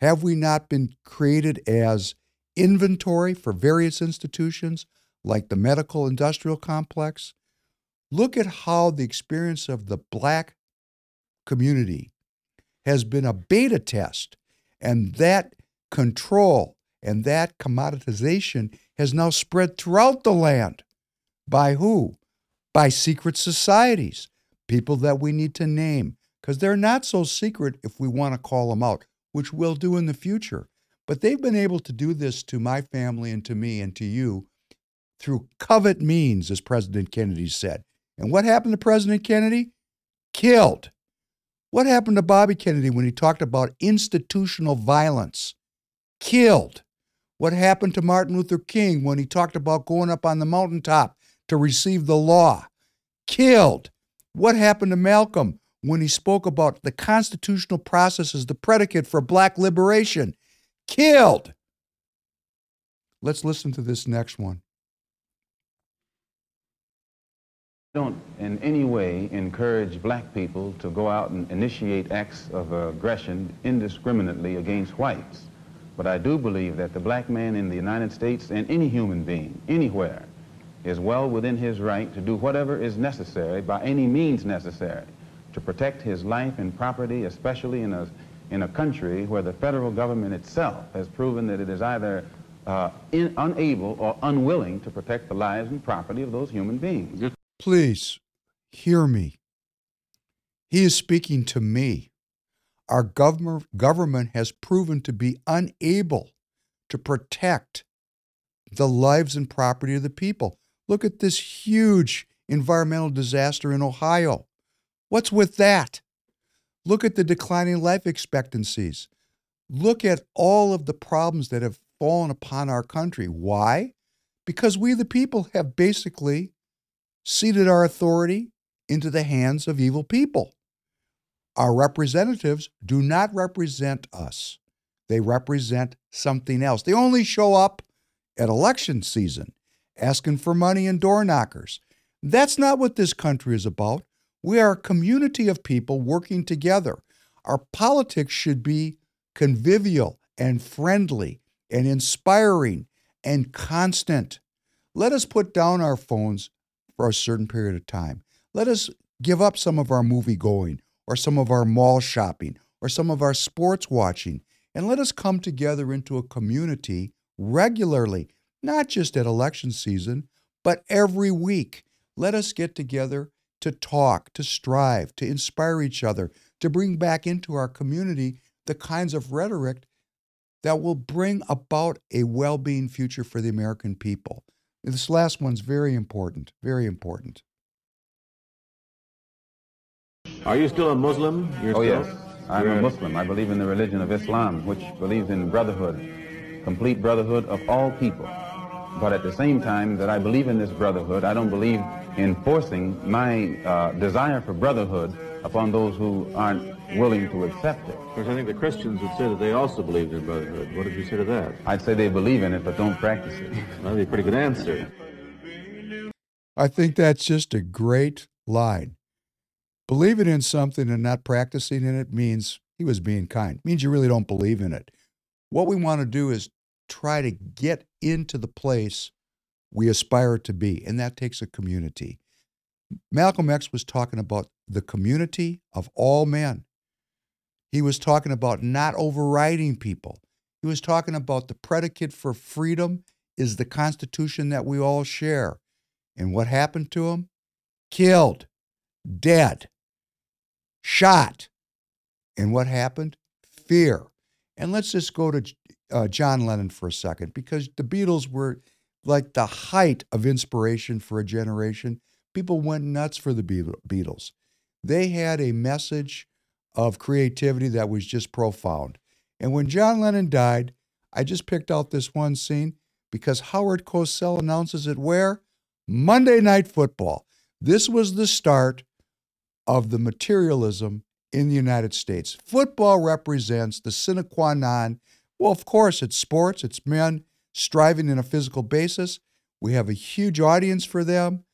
Have we not been created as inventory for various institutions like the medical industrial complex? Look at how the experience of the black community has been a beta test, and that control and that commoditization has now spread throughout the land. By who? By secret societies, people that we need to name, because they're not so secret if we want to call them out, which we'll do in the future. But they've been able to do this to my family and to me and to you through covert means, as President Kennedy said. And what happened to President Kennedy? Killed. What happened to Bobby Kennedy when he talked about institutional violence? Killed. What happened to Martin Luther King when he talked about going up on the mountaintop to receive the law? Killed. What happened to Malcolm when he spoke about the constitutional process as the predicate for black liberation? Killed. Let's listen to this next one. Don't in any way encourage black people to go out and initiate acts of aggression indiscriminately against whites. But I do believe that the black man in the United States and any human being, anywhere, is well within his right to do whatever is necessary by any means necessary to protect his life and property, especially in a, in a country where the federal government itself has proven that it is either uh, in, unable or unwilling to protect the lives and property of those human beings. Please hear me. He is speaking to me. Our government, has proven to be unable to protect the lives and property of the people. Look at this huge environmental disaster in Ohio. What's with that? Look at the declining life expectancies. Look at all of the problems that have fallen upon our country. Why? Because we, the people, have basically ceded our authority into the hands of evil people. Our representatives do not represent us, they represent something else. They only show up at election season asking for money and door knockers. That's not what this country is about. We are a community of people working together. Our politics should be convivial and friendly and inspiring and constant. Let us put down our phones for a certain period of time. Let us give up some of our movie going or some of our mall shopping or some of our sports watching and let us come together into a community regularly, not just at election season, but every week. Let us get together to talk, to strive, to inspire each other, to bring back into our community the kinds of rhetoric that will bring about a well being future for the American people. This last one's very important, very important. Are you still a Muslim? oh, yes. I'm a Muslim. I believe in the religion of Islam, which believes in brotherhood, complete brotherhood of all people. But at the same time that I believe in this brotherhood, I don't believe in forcing my uh, desire for brotherhood upon those who aren't willing to accept it. Because I think the Christians would say that they also believed in brotherhood. What did you say to that? I'd say they believe in it, but don't practice it. That'd be a pretty good answer. I think that's just a great line. Believing in something and not practicing in it means he was being kind. means you really don't believe in it. What we want to do is try to get into the place we aspire to be, and that takes a community. Malcolm X was talking about the community of all men. He was talking about not overriding people. He was talking about the predicate for freedom is the Constitution that we all share. And what happened to him? Killed, dead, shot. And what happened? Fear. And let's just go to uh, John Lennon for a second, because the Beatles were like the height of inspiration for a generation. People went nuts for the Beatles. They had a message of creativity that was just profound. And when John Lennon died, I just picked out this one scene because Howard Cosell announces it where? Monday Night Football. This was the start of the materialism in the United States. Football represents the sine qua non. Well, of course, it's sports, it's men striving in a physical basis. We have a huge audience for them,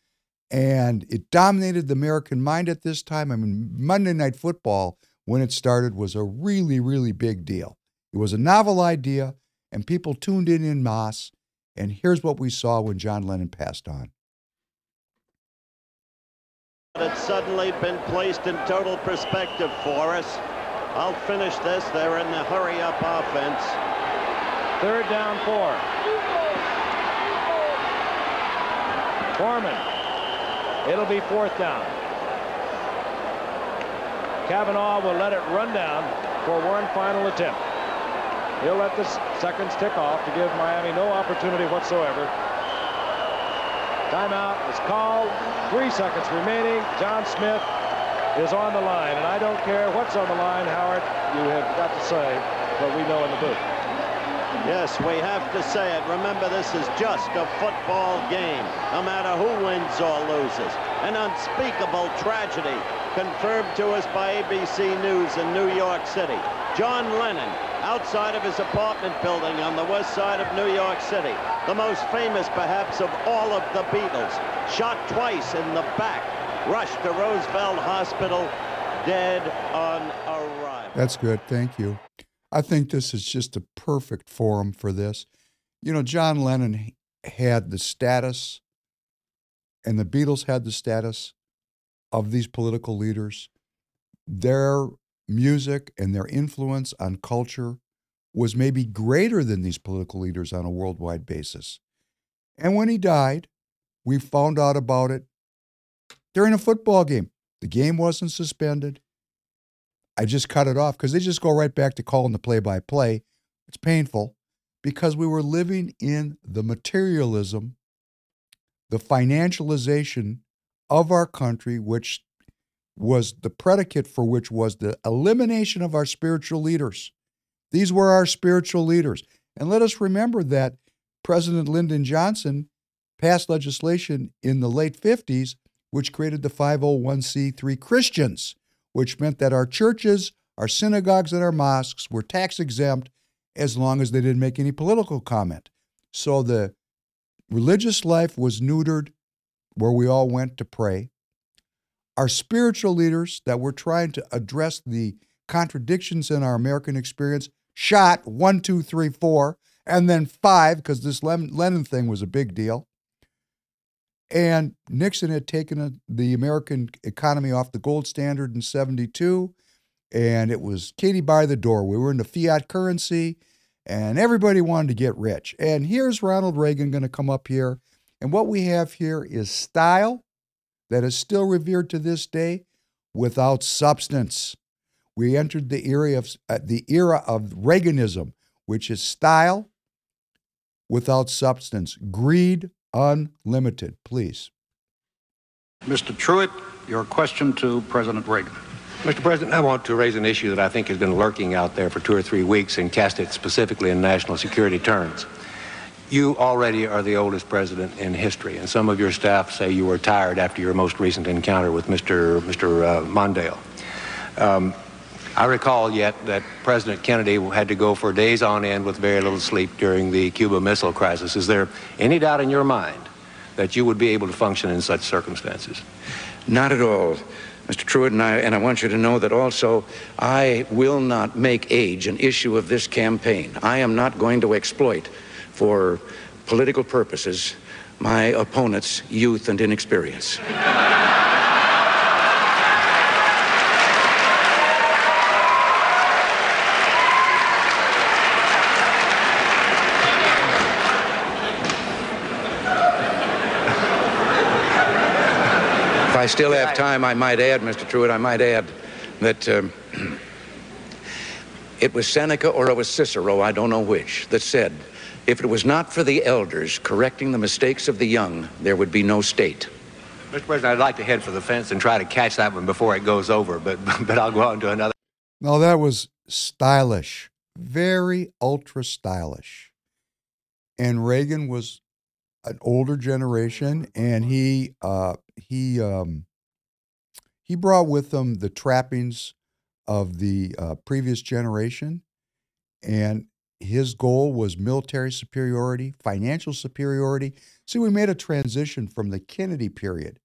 and it dominated the American mind at this time. I mean, Monday Night Football, when it started, was a really, really big deal. It was a novel idea, and people tuned in in mass. And here's what we saw when John Lennon passed on. It's suddenly been placed in total perspective for us. I'll finish this. They're in the hurry up offense. Third down, four. Foreman. It'll be fourth down. Cavanaugh will let it run down for one final attempt. He'll let the seconds tick off to give Miami no opportunity whatsoever. Timeout is called. Three seconds remaining. John Smith is on the line. And I don't care what's on the line, Howard. You have got to say what we know in the booth. Yes, we have to say it. Remember, this is just a football game, no matter who wins or loses. An unspeakable tragedy confirmed to us by ABC News in New York City. John Lennon, outside of his apartment building on the west side of New York City, the most famous perhaps of all of the Beatles, shot twice in the back, rushed to Roosevelt Hospital, dead on arrival. That's good. Thank you. I think this is just a perfect forum for this. You know, John Lennon had the status, and the Beatles had the status of these political leaders. Their music and their influence on culture was maybe greater than these political leaders on a worldwide basis. And when he died, we found out about it during a football game. The game wasn't suspended. I just cut it off because they just go right back to calling the play by play. It's painful because we were living in the materialism, the financialization of our country, which was the predicate for which was the elimination of our spiritual leaders. These were our spiritual leaders. And let us remember that President Lyndon Johnson passed legislation in the late 50s which created the 501c3 Christians which meant that our churches, our synagogues, and our mosques were tax exempt as long as they didn't make any political comment. So the religious life was neutered where we all went to pray. Our spiritual leaders that were trying to address the contradictions in our American experience shot one, two, three, four, and then five, because this Lennon thing was a big deal. And Nixon had taken a, the American economy off the gold standard in 72, and it was Katie by the door. We were in the fiat currency, and everybody wanted to get rich. And here's Ronald Reagan going to come up here. And what we have here is style that is still revered to this day without substance. We entered the era of, uh, the era of Reaganism, which is style without substance, greed unlimited. Please. Mr. Trewhitt, your question to President Reagan. Mr. President, I want to raise an issue that I think has been lurking out there for two or three weeks and cast it specifically in national security terms. You already are the oldest president in history, and some of your staff say you were tired after your most recent encounter with Mr. Mr. Uh, Mondale. Um, I recall yet that President Kennedy had to go for days on end with very little sleep during the Cuba Missile Crisis. Is there any doubt in your mind that you would be able to function in such circumstances? Not at all. Mr. Trewhitt, and I, and I want you to know that also I will not make age an issue of this campaign. I am not going to exploit for political purposes my opponent's youth and inexperience. I still have time, I might add, Mr. Trewhitt, I might add that um, it was Seneca or it was Cicero, I don't know which, that said, if it was not for the elders correcting the mistakes of the young, there would be no state. Mr. President, I'd like to head for the fence and try to catch that one before it goes over, but, but I'll go on to another. Now, that was stylish, very ultra stylish. And Reagan was an older generation, and he uh, he um, he brought with him the trappings of the uh, previous generation, and his goal was military superiority, financial superiority. See, we made a transition from the Kennedy period,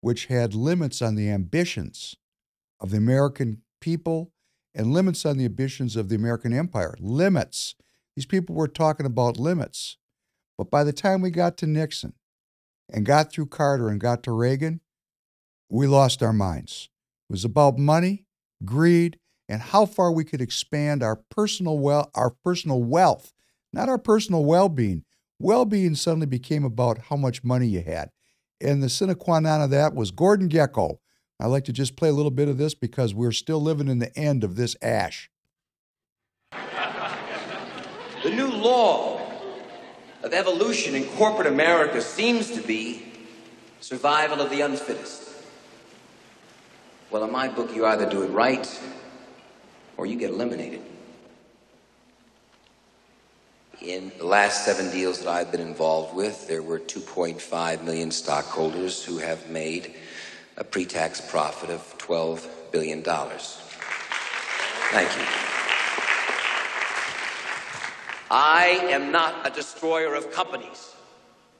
which had limits on the ambitions of the American people and limits on the ambitions of the American empire. Limits. These people were talking about limits. But by the time we got to Nixon and got through Carter and got to Reagan, we lost our minds. It was about money, greed, and how far we could expand our personal well our personal wealth, not our personal well-being. Well-being suddenly became about how much money you had. And the sine qua non of that was Gordon Gekko. I like to just play a little bit of this because we're still living in the end of this ash. The new law of evolution in corporate America seems to be survival of the unfittest. Well, in my book, you either do it right or you get eliminated. In the last seven deals that I've been involved with, there were 2.5 million stockholders who have made a pre tax profit of $12 billion. Thank you. I am not a destroyer of companies.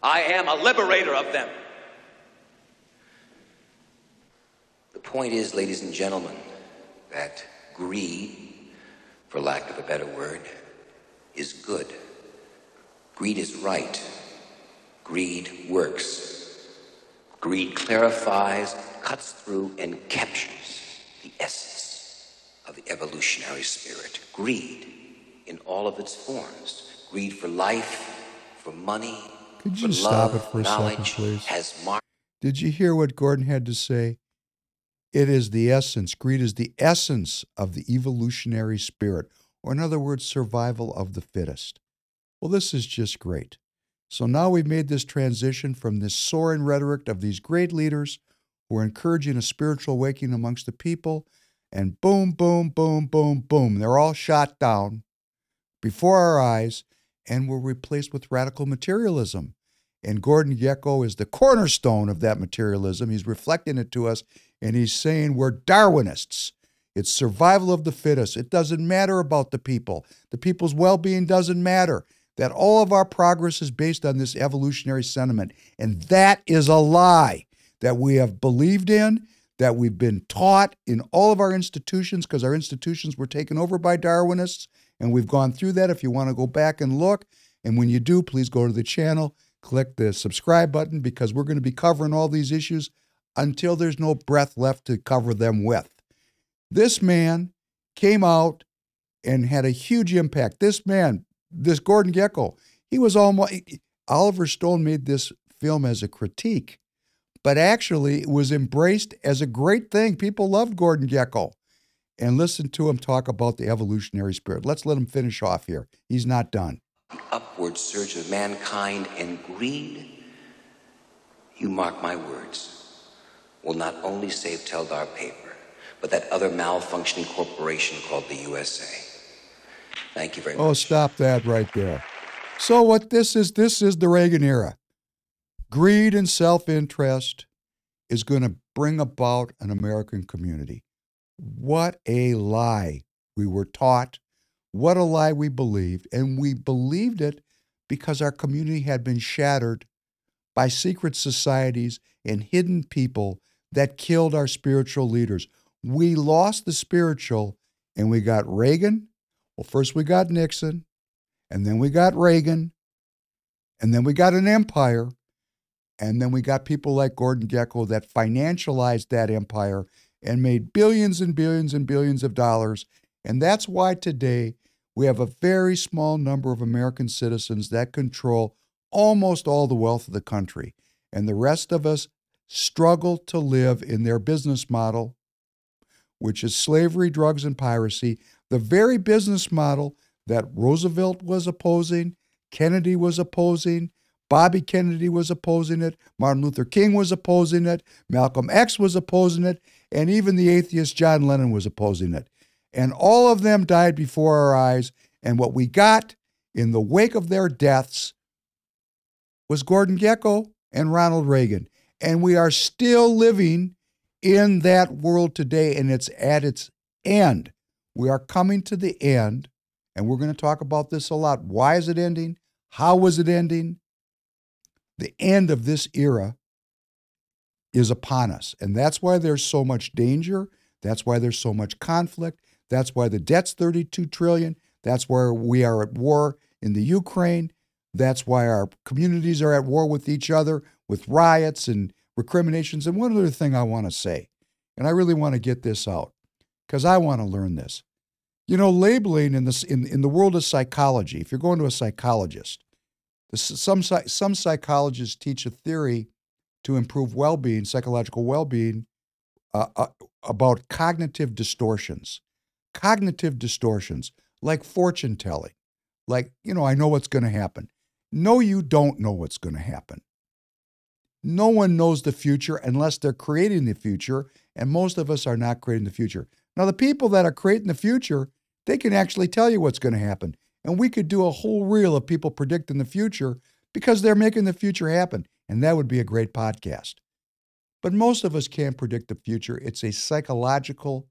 I am a liberator of them. The point is, ladies and gentlemen, that greed, for lack of a better word, is good. Greed is right. Greed works. Greed clarifies, cuts through, and captures the essence of the evolutionary spirit. Greed in all of its forms. Greed for life, for money, Could for you stop love, it for a second, please? has marked Did you hear what Gordon had to say? It is the essence. Greed is the essence of the evolutionary spirit, or in other words, survival of the fittest. Well, this is just great. So now we've made this transition from this soaring rhetoric of these great leaders who are encouraging a spiritual awakening amongst the people, and boom, boom, boom, boom, boom, they're all shot down before our eyes, and we're replaced with radical materialism. And Gordon Gekko is the cornerstone of that materialism. He's reflecting it to us, and he's saying we're Darwinists. It's survival of the fittest. It doesn't matter about the people. The people's well being doesn't matter. That all of our progress is based on this evolutionary sentiment. And that is a lie that we have believed in, that we've been taught in all of our institutions, because our institutions were taken over by Darwinists. And we've gone through that. If you want to go back and look, and when you do, please go to the channel, click the subscribe button, because we're going to be covering all these issues until there's no breath left to cover them with. This man came out and had a huge impact. This man, this Gordon Gekko, he was almost, Oliver Stone made this film as a critique, but actually it was embraced as a great thing. People loved Gordon Gekko and listen to him talk about the evolutionary spirit. Let's let him finish off here. He's not done. the upward surge of mankind and greed, you mark my words, will not only save Teldar paper, but that other malfunctioning corporation called the USA. Thank you very oh, much. Oh, stop that right there. So what this is, this is the Reagan era. Greed and self-interest is going to bring about an American community. What a lie we were taught. What a lie we believed. And we believed it because our community had been shattered by secret societies and hidden people that killed our spiritual leaders. We lost the spiritual and we got Reagan. Well, first we got Nixon, and then we got Reagan, and then we got an empire, and then we got people like Gordon Gekko that financialized that empire and made billions and billions and billions of dollars. And that's why today we have a very small number of American citizens that control almost all the wealth of the country. And the rest of us struggle to live in their business model, which is slavery, drugs, and piracy, the very business model that Roosevelt was opposing, Kennedy was opposing, Bobby Kennedy was opposing it, Martin Luther King was opposing it, Malcolm X was opposing it, and even the atheist John Lennon was opposing it. And all of them died before our eyes. And what we got in the wake of their deaths was Gordon Gekko and Ronald Reagan. And we are still living in that world today, and it's at its end. We are coming to the end, and we're going to talk about this a lot. Why is it ending? How was it ending? The end of this era is upon us. And that's why there's so much danger. That's why there's so much conflict. That's why the debt's 32 trillion. That's why we are at war in the Ukraine. That's why our communities are at war with each other with riots and recriminations. And one other thing I want to say, and I really want to get this out because I want to learn this. You know, labeling in, this, in, in the world of psychology, if you're going to a psychologist, some, some psychologists teach a theory to improve well being, psychological well being, uh, uh, about cognitive distortions. Cognitive distortions, like fortune telling, like, you know, I know what's going to happen. No, you don't know what's going to happen. No one knows the future unless they're creating the future, and most of us are not creating the future. Now, the people that are creating the future, they can actually tell you what's going to happen. And we could do a whole reel of people predicting the future because they're making the future happen. And that would be a great podcast. But most of us can't predict the future. It's a psychological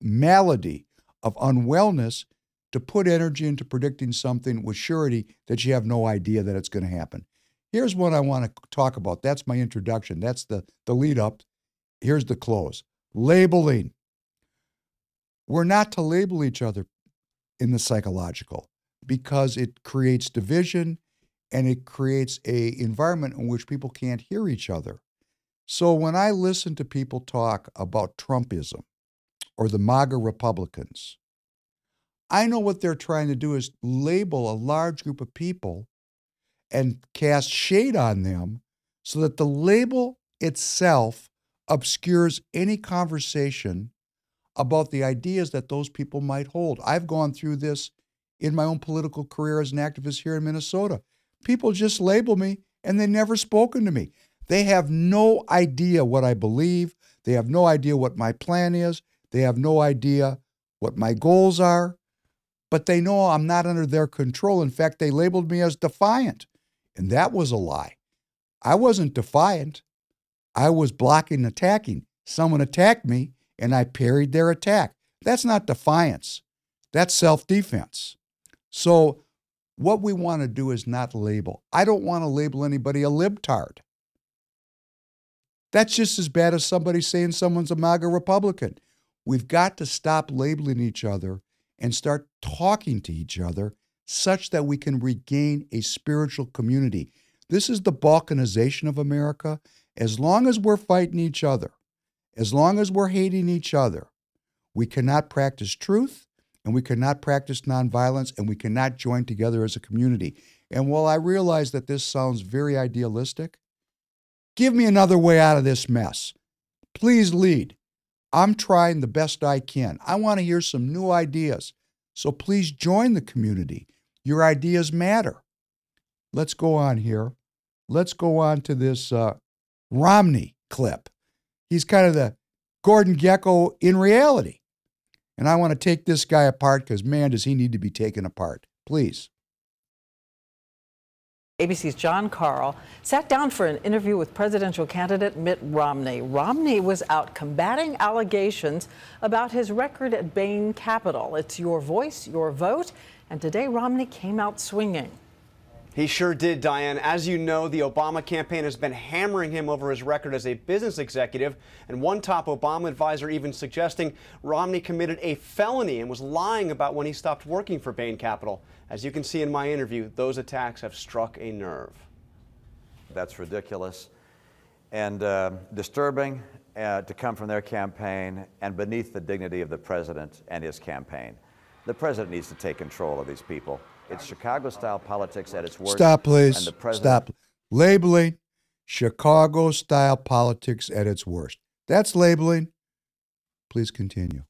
malady of unwellness to put energy into predicting something with surety that you have no idea that it's going to happen. Here's what I want to talk about. That's my introduction. That's the, the lead up. Here's the close labeling. We're not to label each other in the psychological because it creates division and it creates a environment in which people can't hear each other. So when I listen to people talk about Trumpism or the MAGA Republicans, I know what they're trying to do is label a large group of people and cast shade on them so that the label itself obscures any conversation about the ideas that those people might hold. I've gone through this in my own political career as an activist here in Minnesota. People just label me and they never spoken to me. They have no idea what I believe. They have no idea what my plan is. They have no idea what my goals are. But they know I'm not under their control. In fact, they labeled me as defiant. And that was a lie. I wasn't defiant. I was blocking attacking. Someone attacked me and I parried their attack. That's not defiance. That's self defense. So, what we want to do is not label. I don't want to label anybody a libtard. That's just as bad as somebody saying someone's a MAGA Republican. We've got to stop labeling each other and start talking to each other such that we can regain a spiritual community. This is the balkanization of America. As long as we're fighting each other, as long as we're hating each other, we cannot practice truth and we cannot practice nonviolence and we cannot join together as a community. And while I realize that this sounds very idealistic, give me another way out of this mess. Please lead. I'm trying the best I can. I want to hear some new ideas. So please join the community. Your ideas matter. Let's go on here. Let's go on to this uh, Romney clip. He's kind of the Gordon Gekko in reality. And I want to take this guy apart because, man, does he need to be taken apart. Please. ABC's Jon Karl sat down for an interview with presidential candidate Mitt Romney. Romney was out combating allegations about his record at Bain Capital. It's your voice, your vote, and today Romney came out swinging. He sure did, Diane. As you know, the Obama campaign has been hammering him over his record as a business executive, and one top Obama advisor even suggesting Romney committed a felony and was lying about when he stopped working for Bain Capital. As you can see in my interview, those attacks have struck a nerve. That's ridiculous and uh, disturbing uh, to come from their campaign and beneath the dignity of the president and his campaign. The president needs to take control of these people. It's Chicago style politics at its worst. Stop, please. And the president, Stop. Labeling Chicago style politics at its worst. That's labeling. Please continue.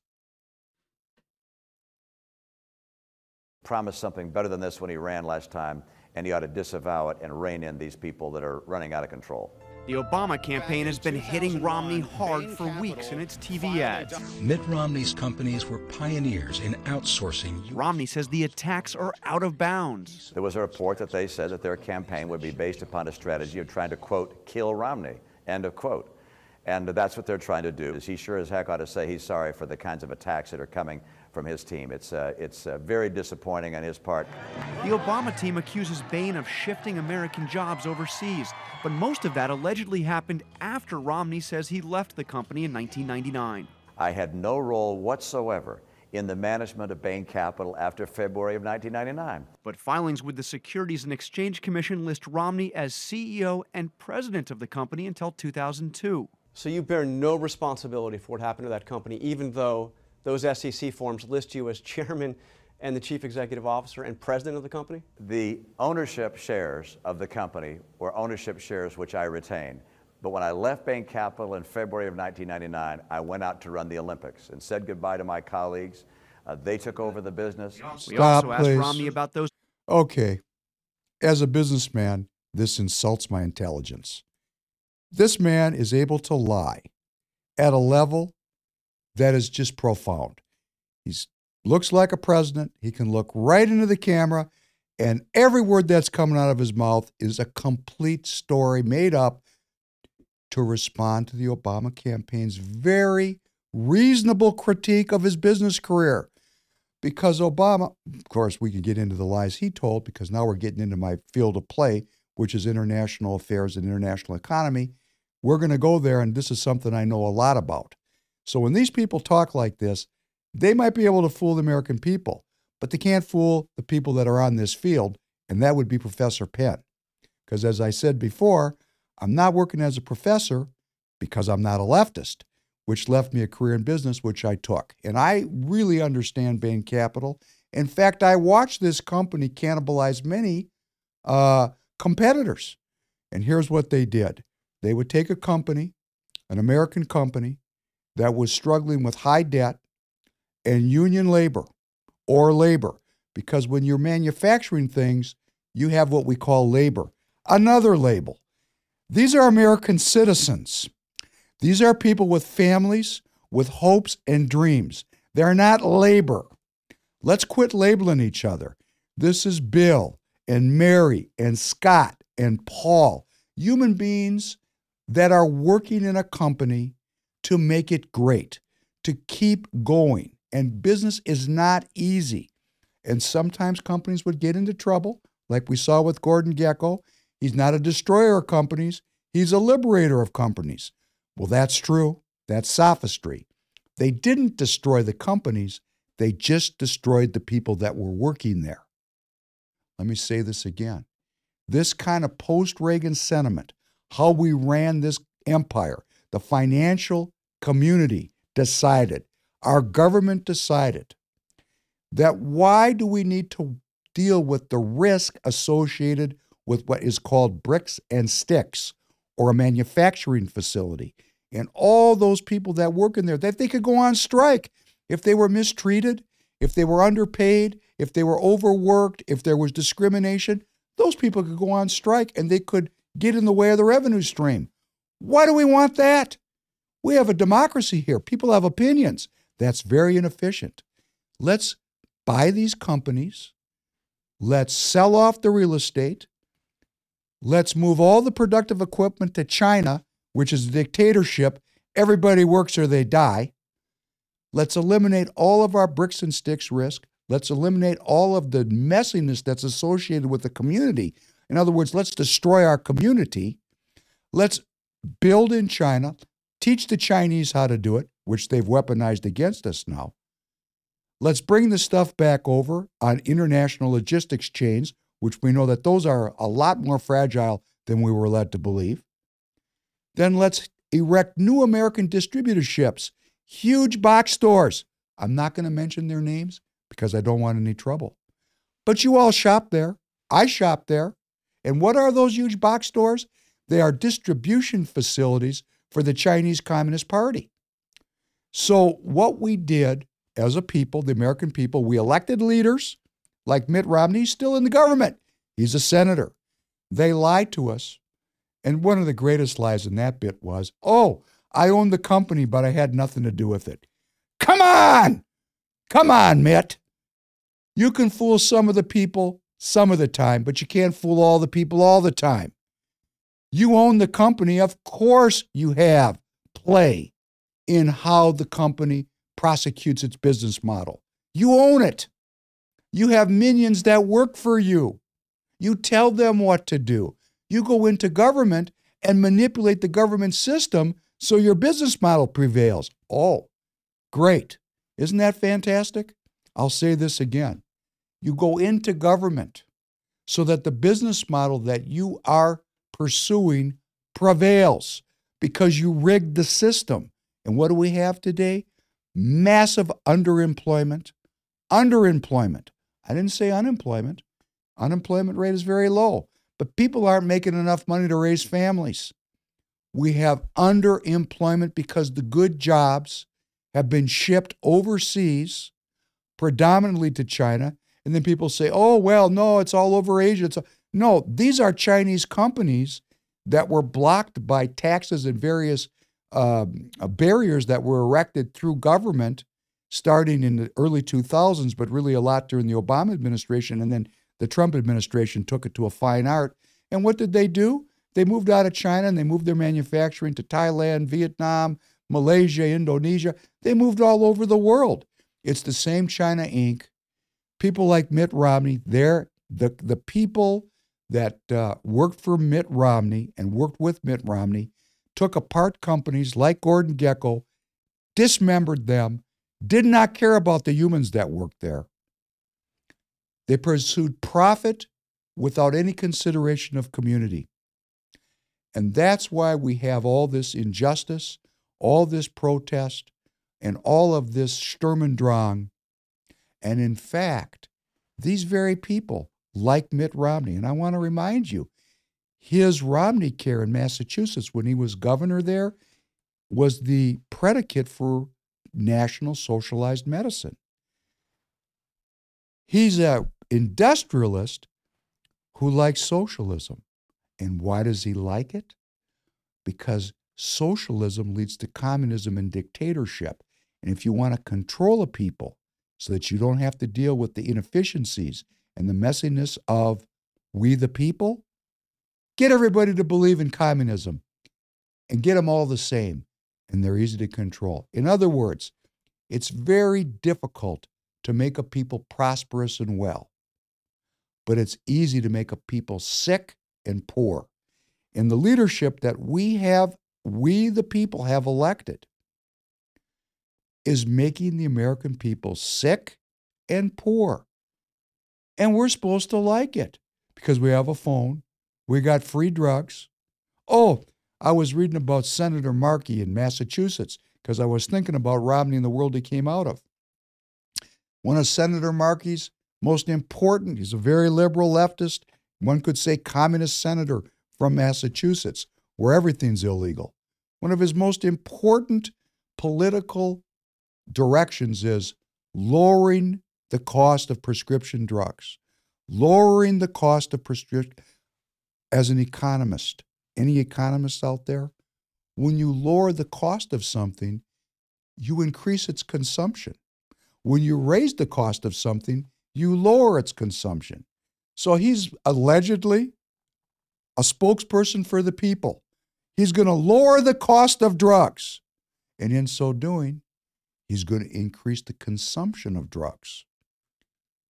promised something better than this when he ran last time, and he ought to disavow it and rein in these people that are running out of control. The Obama campaign has been hitting Romney hard for weeks in its TV ads. Mitt Romney's companies were pioneers in outsourcing. Romney says the attacks are out of bounds. There was a report that they said that their campaign would be based upon a strategy of trying to, quote, kill Romney, end of quote. And that's what they're trying to do. Is he sure as heck ought to say he's sorry for the kinds of attacks that are coming from his team. It's, uh, it's uh, very disappointing on his part. The Obama team accuses Bain of shifting American jobs overseas, but most of that allegedly happened after Romney says he left the company in 1999. I had no role whatsoever in the management of Bain Capital after February of 1999. But filings with the Securities and Exchange Commission list Romney as CEO and president of the company until 2002. So you bear no responsibility for what happened to that company, even though those SEC forms list you as chairman and the chief executive officer and president of the company? The ownership shares of the company were ownership shares which I retained. But when I left Bain Capital in February of 1999, I went out to run the Olympics and said goodbye to my colleagues. Uh, they took over the business. We also asked please. Romney about those. Okay. As a businessman, this insults my intelligence. This man is able to lie at a level that is just profound. He looks like a president. He can look right into the camera, and every word that's coming out of his mouth is a complete story made up to respond to the Obama campaign's very reasonable critique of his business career. Because Obama, of course, we can get into the lies he told because now we're getting into my field of play, which is international affairs and international economy. We're going to go there, and this is something I know a lot about. So when these people talk like this, they might be able to fool the American people, but they can't fool the people that are on this field, and that would be Professor Penn. Because as I said before, I'm not working as a professor because I'm not a leftist, which left me a career in business, which I took. And I really understand Bain Capital. In fact, I watched this company cannibalize many uh, competitors. And here's what they did they would take a company, an American company, that was struggling with high debt and union labor or labor. Because when you're manufacturing things, you have what we call labor. Another label. These are American citizens. These are people with families, with hopes and dreams. They're not labor. Let's quit labeling each other. This is Bill and Mary and Scott and Paul, human beings that are working in a company to make it great, to keep going. And business is not easy. And sometimes companies would get into trouble, like we saw with Gordon Gekko. He's not a destroyer of companies, he's a liberator of companies. Well, that's true. That's sophistry. They didn't destroy the companies, they just destroyed the people that were working there. Let me say this again. This kind of post Reagan sentiment, how we ran this empire, the financial community decided, our government decided that why do we need to deal with the risk associated with what is called bricks and sticks or a manufacturing facility and all those people that work in there that they could go on strike if they were mistreated if they were underpaid if they were overworked if there was discrimination. Those people could go on strike and they could get in the way of the revenue stream. Why do we want that we have a democracy here. People have opinions. That's very inefficient. Let's buy these companies. Let's sell off the real estate. Let's move all the productive equipment to China, which is a dictatorship. Everybody works or they die. Let's eliminate all of our bricks and sticks risk. Let's eliminate all of the messiness that's associated with the community. In other words, let's destroy our community. Let's build in China, teach the Chinese how to do it, which they've weaponized against us now. Let's bring the stuff back over on international logistics chains, which we know that those are a lot more fragile than we were led to believe. Then let's erect new American distributorships, huge box stores. I'm not going to mention their names because I don't want any trouble. But you all shop there. I shop there. And what are those huge box stores? They are distribution facilities for the Chinese Communist Party. So, what we did as a people, the American people, we elected leaders like Mitt Romney, he's still in the government. He's a senator. They lied to us. And one of the greatest lies in that bit was, oh, I owned the company, but I had nothing to do with it. Come on! Come on, Mitt. You can fool some of the people some of the time, but you can't fool all the people all the time. You own the company. Of course, you have play in how the company prosecutes its business model. You own it. You have minions that work for you. You tell them what to do. You go into government and manipulate the government system so your business model prevails. Oh, great. Isn't that fantastic? I'll say this again. You go into government so that the business model that you are pursuing prevails because you rigged the system. And what do we have today? Massive underemployment. Underemployment. I didn't say unemployment. Unemployment rate is very low, but people aren't making enough money to raise families. We have underemployment because the good jobs have been shipped overseas, predominantly to China. And then people say, oh, well, no, it's all over Asia. It's no, these are Chinese companies that were blocked by taxes and various um, uh, barriers that were erected through government starting in the early 2000s, but really a lot during the Obama administration. And then the Trump administration took it to a fine art. And what did they do? They moved out of China and they moved their manufacturing to Thailand, Vietnam, Malaysia, Indonesia. They moved all over the world. It's the same China Inc. People like Mitt Romney, they're the, the people that uh, worked for Mitt Romney and worked with Mitt Romney took apart companies like Gordon Gekko, dismembered them, did not care about the humans that worked there. They pursued profit without any consideration of community. And that's why we have all this injustice, all this protest, and all of this Sturm und Drang. And in fact, these very people, like Mitt Romney, and I want to remind you, his Romney Care in Massachusetts, when he was governor there, was the predicate for national socialized medicine. He's an industrialist who likes socialism. And why does he like it? Because socialism leads to communism and dictatorship. And if you want to control a people so that you don't have to deal with the inefficiencies and the messiness of we the people, Get everybody to believe in communism and get them all the same, and they're easy to control. In other words, it's very difficult to make a people prosperous and well, but it's easy to make a people sick and poor. And the leadership that we have, we the people have elected, is making the American people sick and poor. And we're supposed to like it because we have a phone, we got free drugs. Oh, I was reading about Senator Markey in Massachusetts because I was thinking about Romney and the world he came out of. One of Senator Markey's most important, he's a very liberal leftist, one could say communist senator from Massachusetts, where everything's illegal. One of his most important political directions is lowering the cost of prescription drugs, lowering the cost of prescription as an economist, any economists out there, when you lower the cost of something, you increase its consumption. When you raise the cost of something, you lower its consumption. So he's allegedly a spokesperson for the people. He's going to lower the cost of drugs. And in so doing, he's going to increase the consumption of drugs.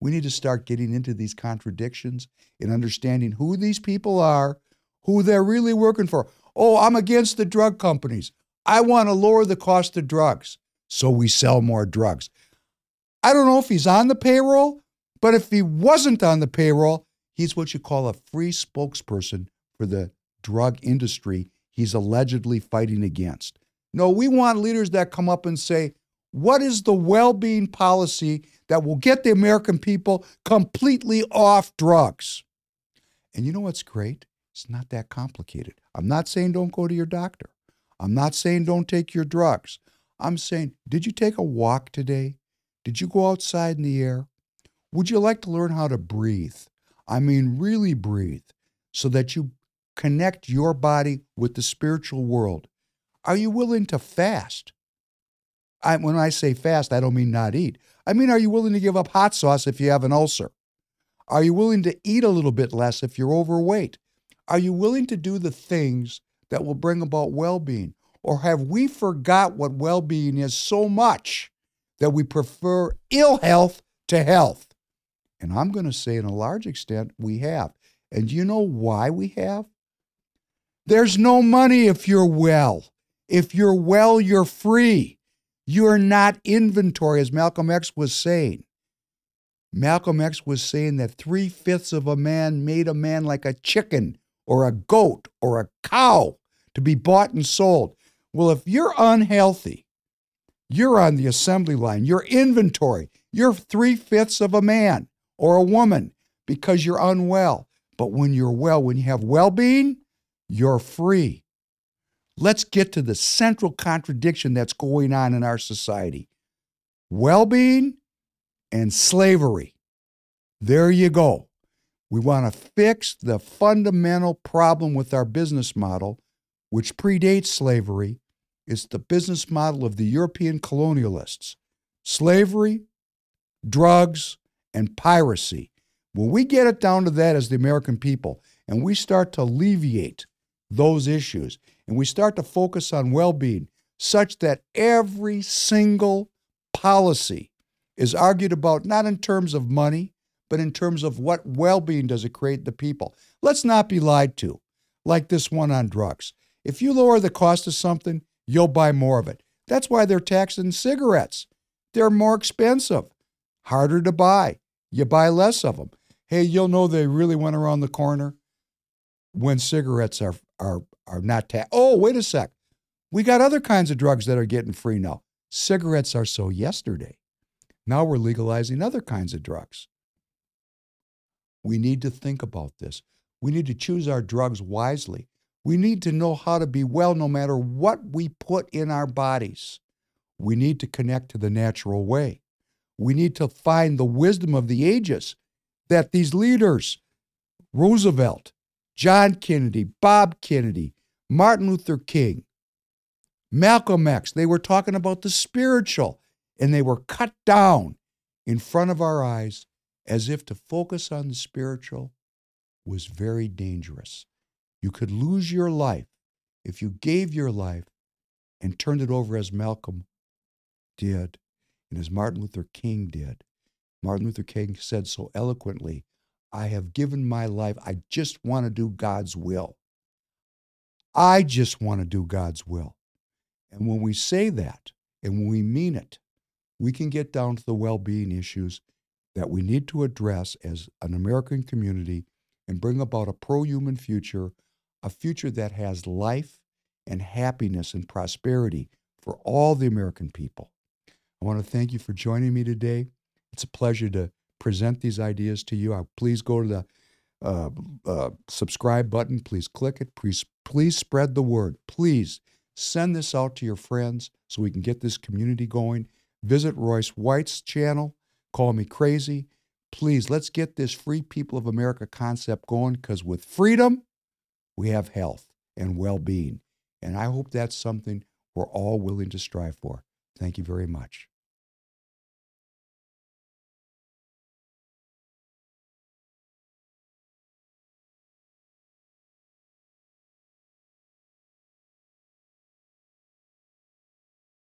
We need to start getting into these contradictions and understanding who these people are, who they're really working for. Oh, I'm against the drug companies. I want to lower the cost of drugs so we sell more drugs. I don't know if he's on the payroll, but if he wasn't on the payroll, he's what you call a free spokesperson for the drug industry he's allegedly fighting against. No, we want leaders that come up and say, what is the well being policy that will get the American people completely off drugs? And you know what's great? It's not that complicated. I'm not saying don't go to your doctor. I'm not saying don't take your drugs. I'm saying, did you take a walk today? Did you go outside in the air? Would you like to learn how to breathe? I mean, really breathe so that you connect your body with the spiritual world. Are you willing to fast? I, when I say fast, I don't mean not eat. I mean, are you willing to give up hot sauce if you have an ulcer? Are you willing to eat a little bit less if you're overweight? Are you willing to do the things that will bring about well being? Or have we forgot what well being is so much that we prefer ill health to health? And I'm going to say, in a large extent, we have. And do you know why we have? There's no money if you're well. If you're well, you're free. You're not inventory, as Malcolm X was saying. Malcolm X was saying that three fifths of a man made a man like a chicken or a goat or a cow to be bought and sold. Well, if you're unhealthy, you're on the assembly line, you're inventory, you're three fifths of a man or a woman because you're unwell. But when you're well, when you have well being, you're free. Let's get to the central contradiction that's going on in our society well being and slavery. There you go. We want to fix the fundamental problem with our business model, which predates slavery. It's the business model of the European colonialists slavery, drugs, and piracy. When we get it down to that as the American people, and we start to alleviate those issues, and we start to focus on well being, such that every single policy is argued about not in terms of money, but in terms of what well being does it create the people. Let's not be lied to, like this one on drugs. If you lower the cost of something, you'll buy more of it. That's why they're taxing cigarettes. They're more expensive, harder to buy. You buy less of them. Hey, you'll know they really went around the corner when cigarettes are are are not taxed. Oh, wait a sec. We got other kinds of drugs that are getting free now. Cigarettes are so yesterday. Now we're legalizing other kinds of drugs. We need to think about this. We need to choose our drugs wisely. We need to know how to be well no matter what we put in our bodies. We need to connect to the natural way. We need to find the wisdom of the ages that these leaders, Roosevelt, John Kennedy, Bob Kennedy, Martin Luther King, Malcolm X, they were talking about the spiritual and they were cut down in front of our eyes as if to focus on the spiritual was very dangerous. You could lose your life if you gave your life and turned it over as Malcolm did and as Martin Luther King did. Martin Luther King said so eloquently, I have given my life. I just want to do God's will. I just want to do God's will. And when we say that and when we mean it, we can get down to the well being issues that we need to address as an American community and bring about a pro human future, a future that has life and happiness and prosperity for all the American people. I want to thank you for joining me today. It's a pleasure to present these ideas to you. Uh, please go to the uh, uh, subscribe button. Please click it. Please, please spread the word. Please send this out to your friends so we can get this community going. Visit Royce White's channel. Call me crazy. Please, let's get this free people of America concept going because with freedom, we have health and well being. And I hope that's something we're all willing to strive for. Thank you very much.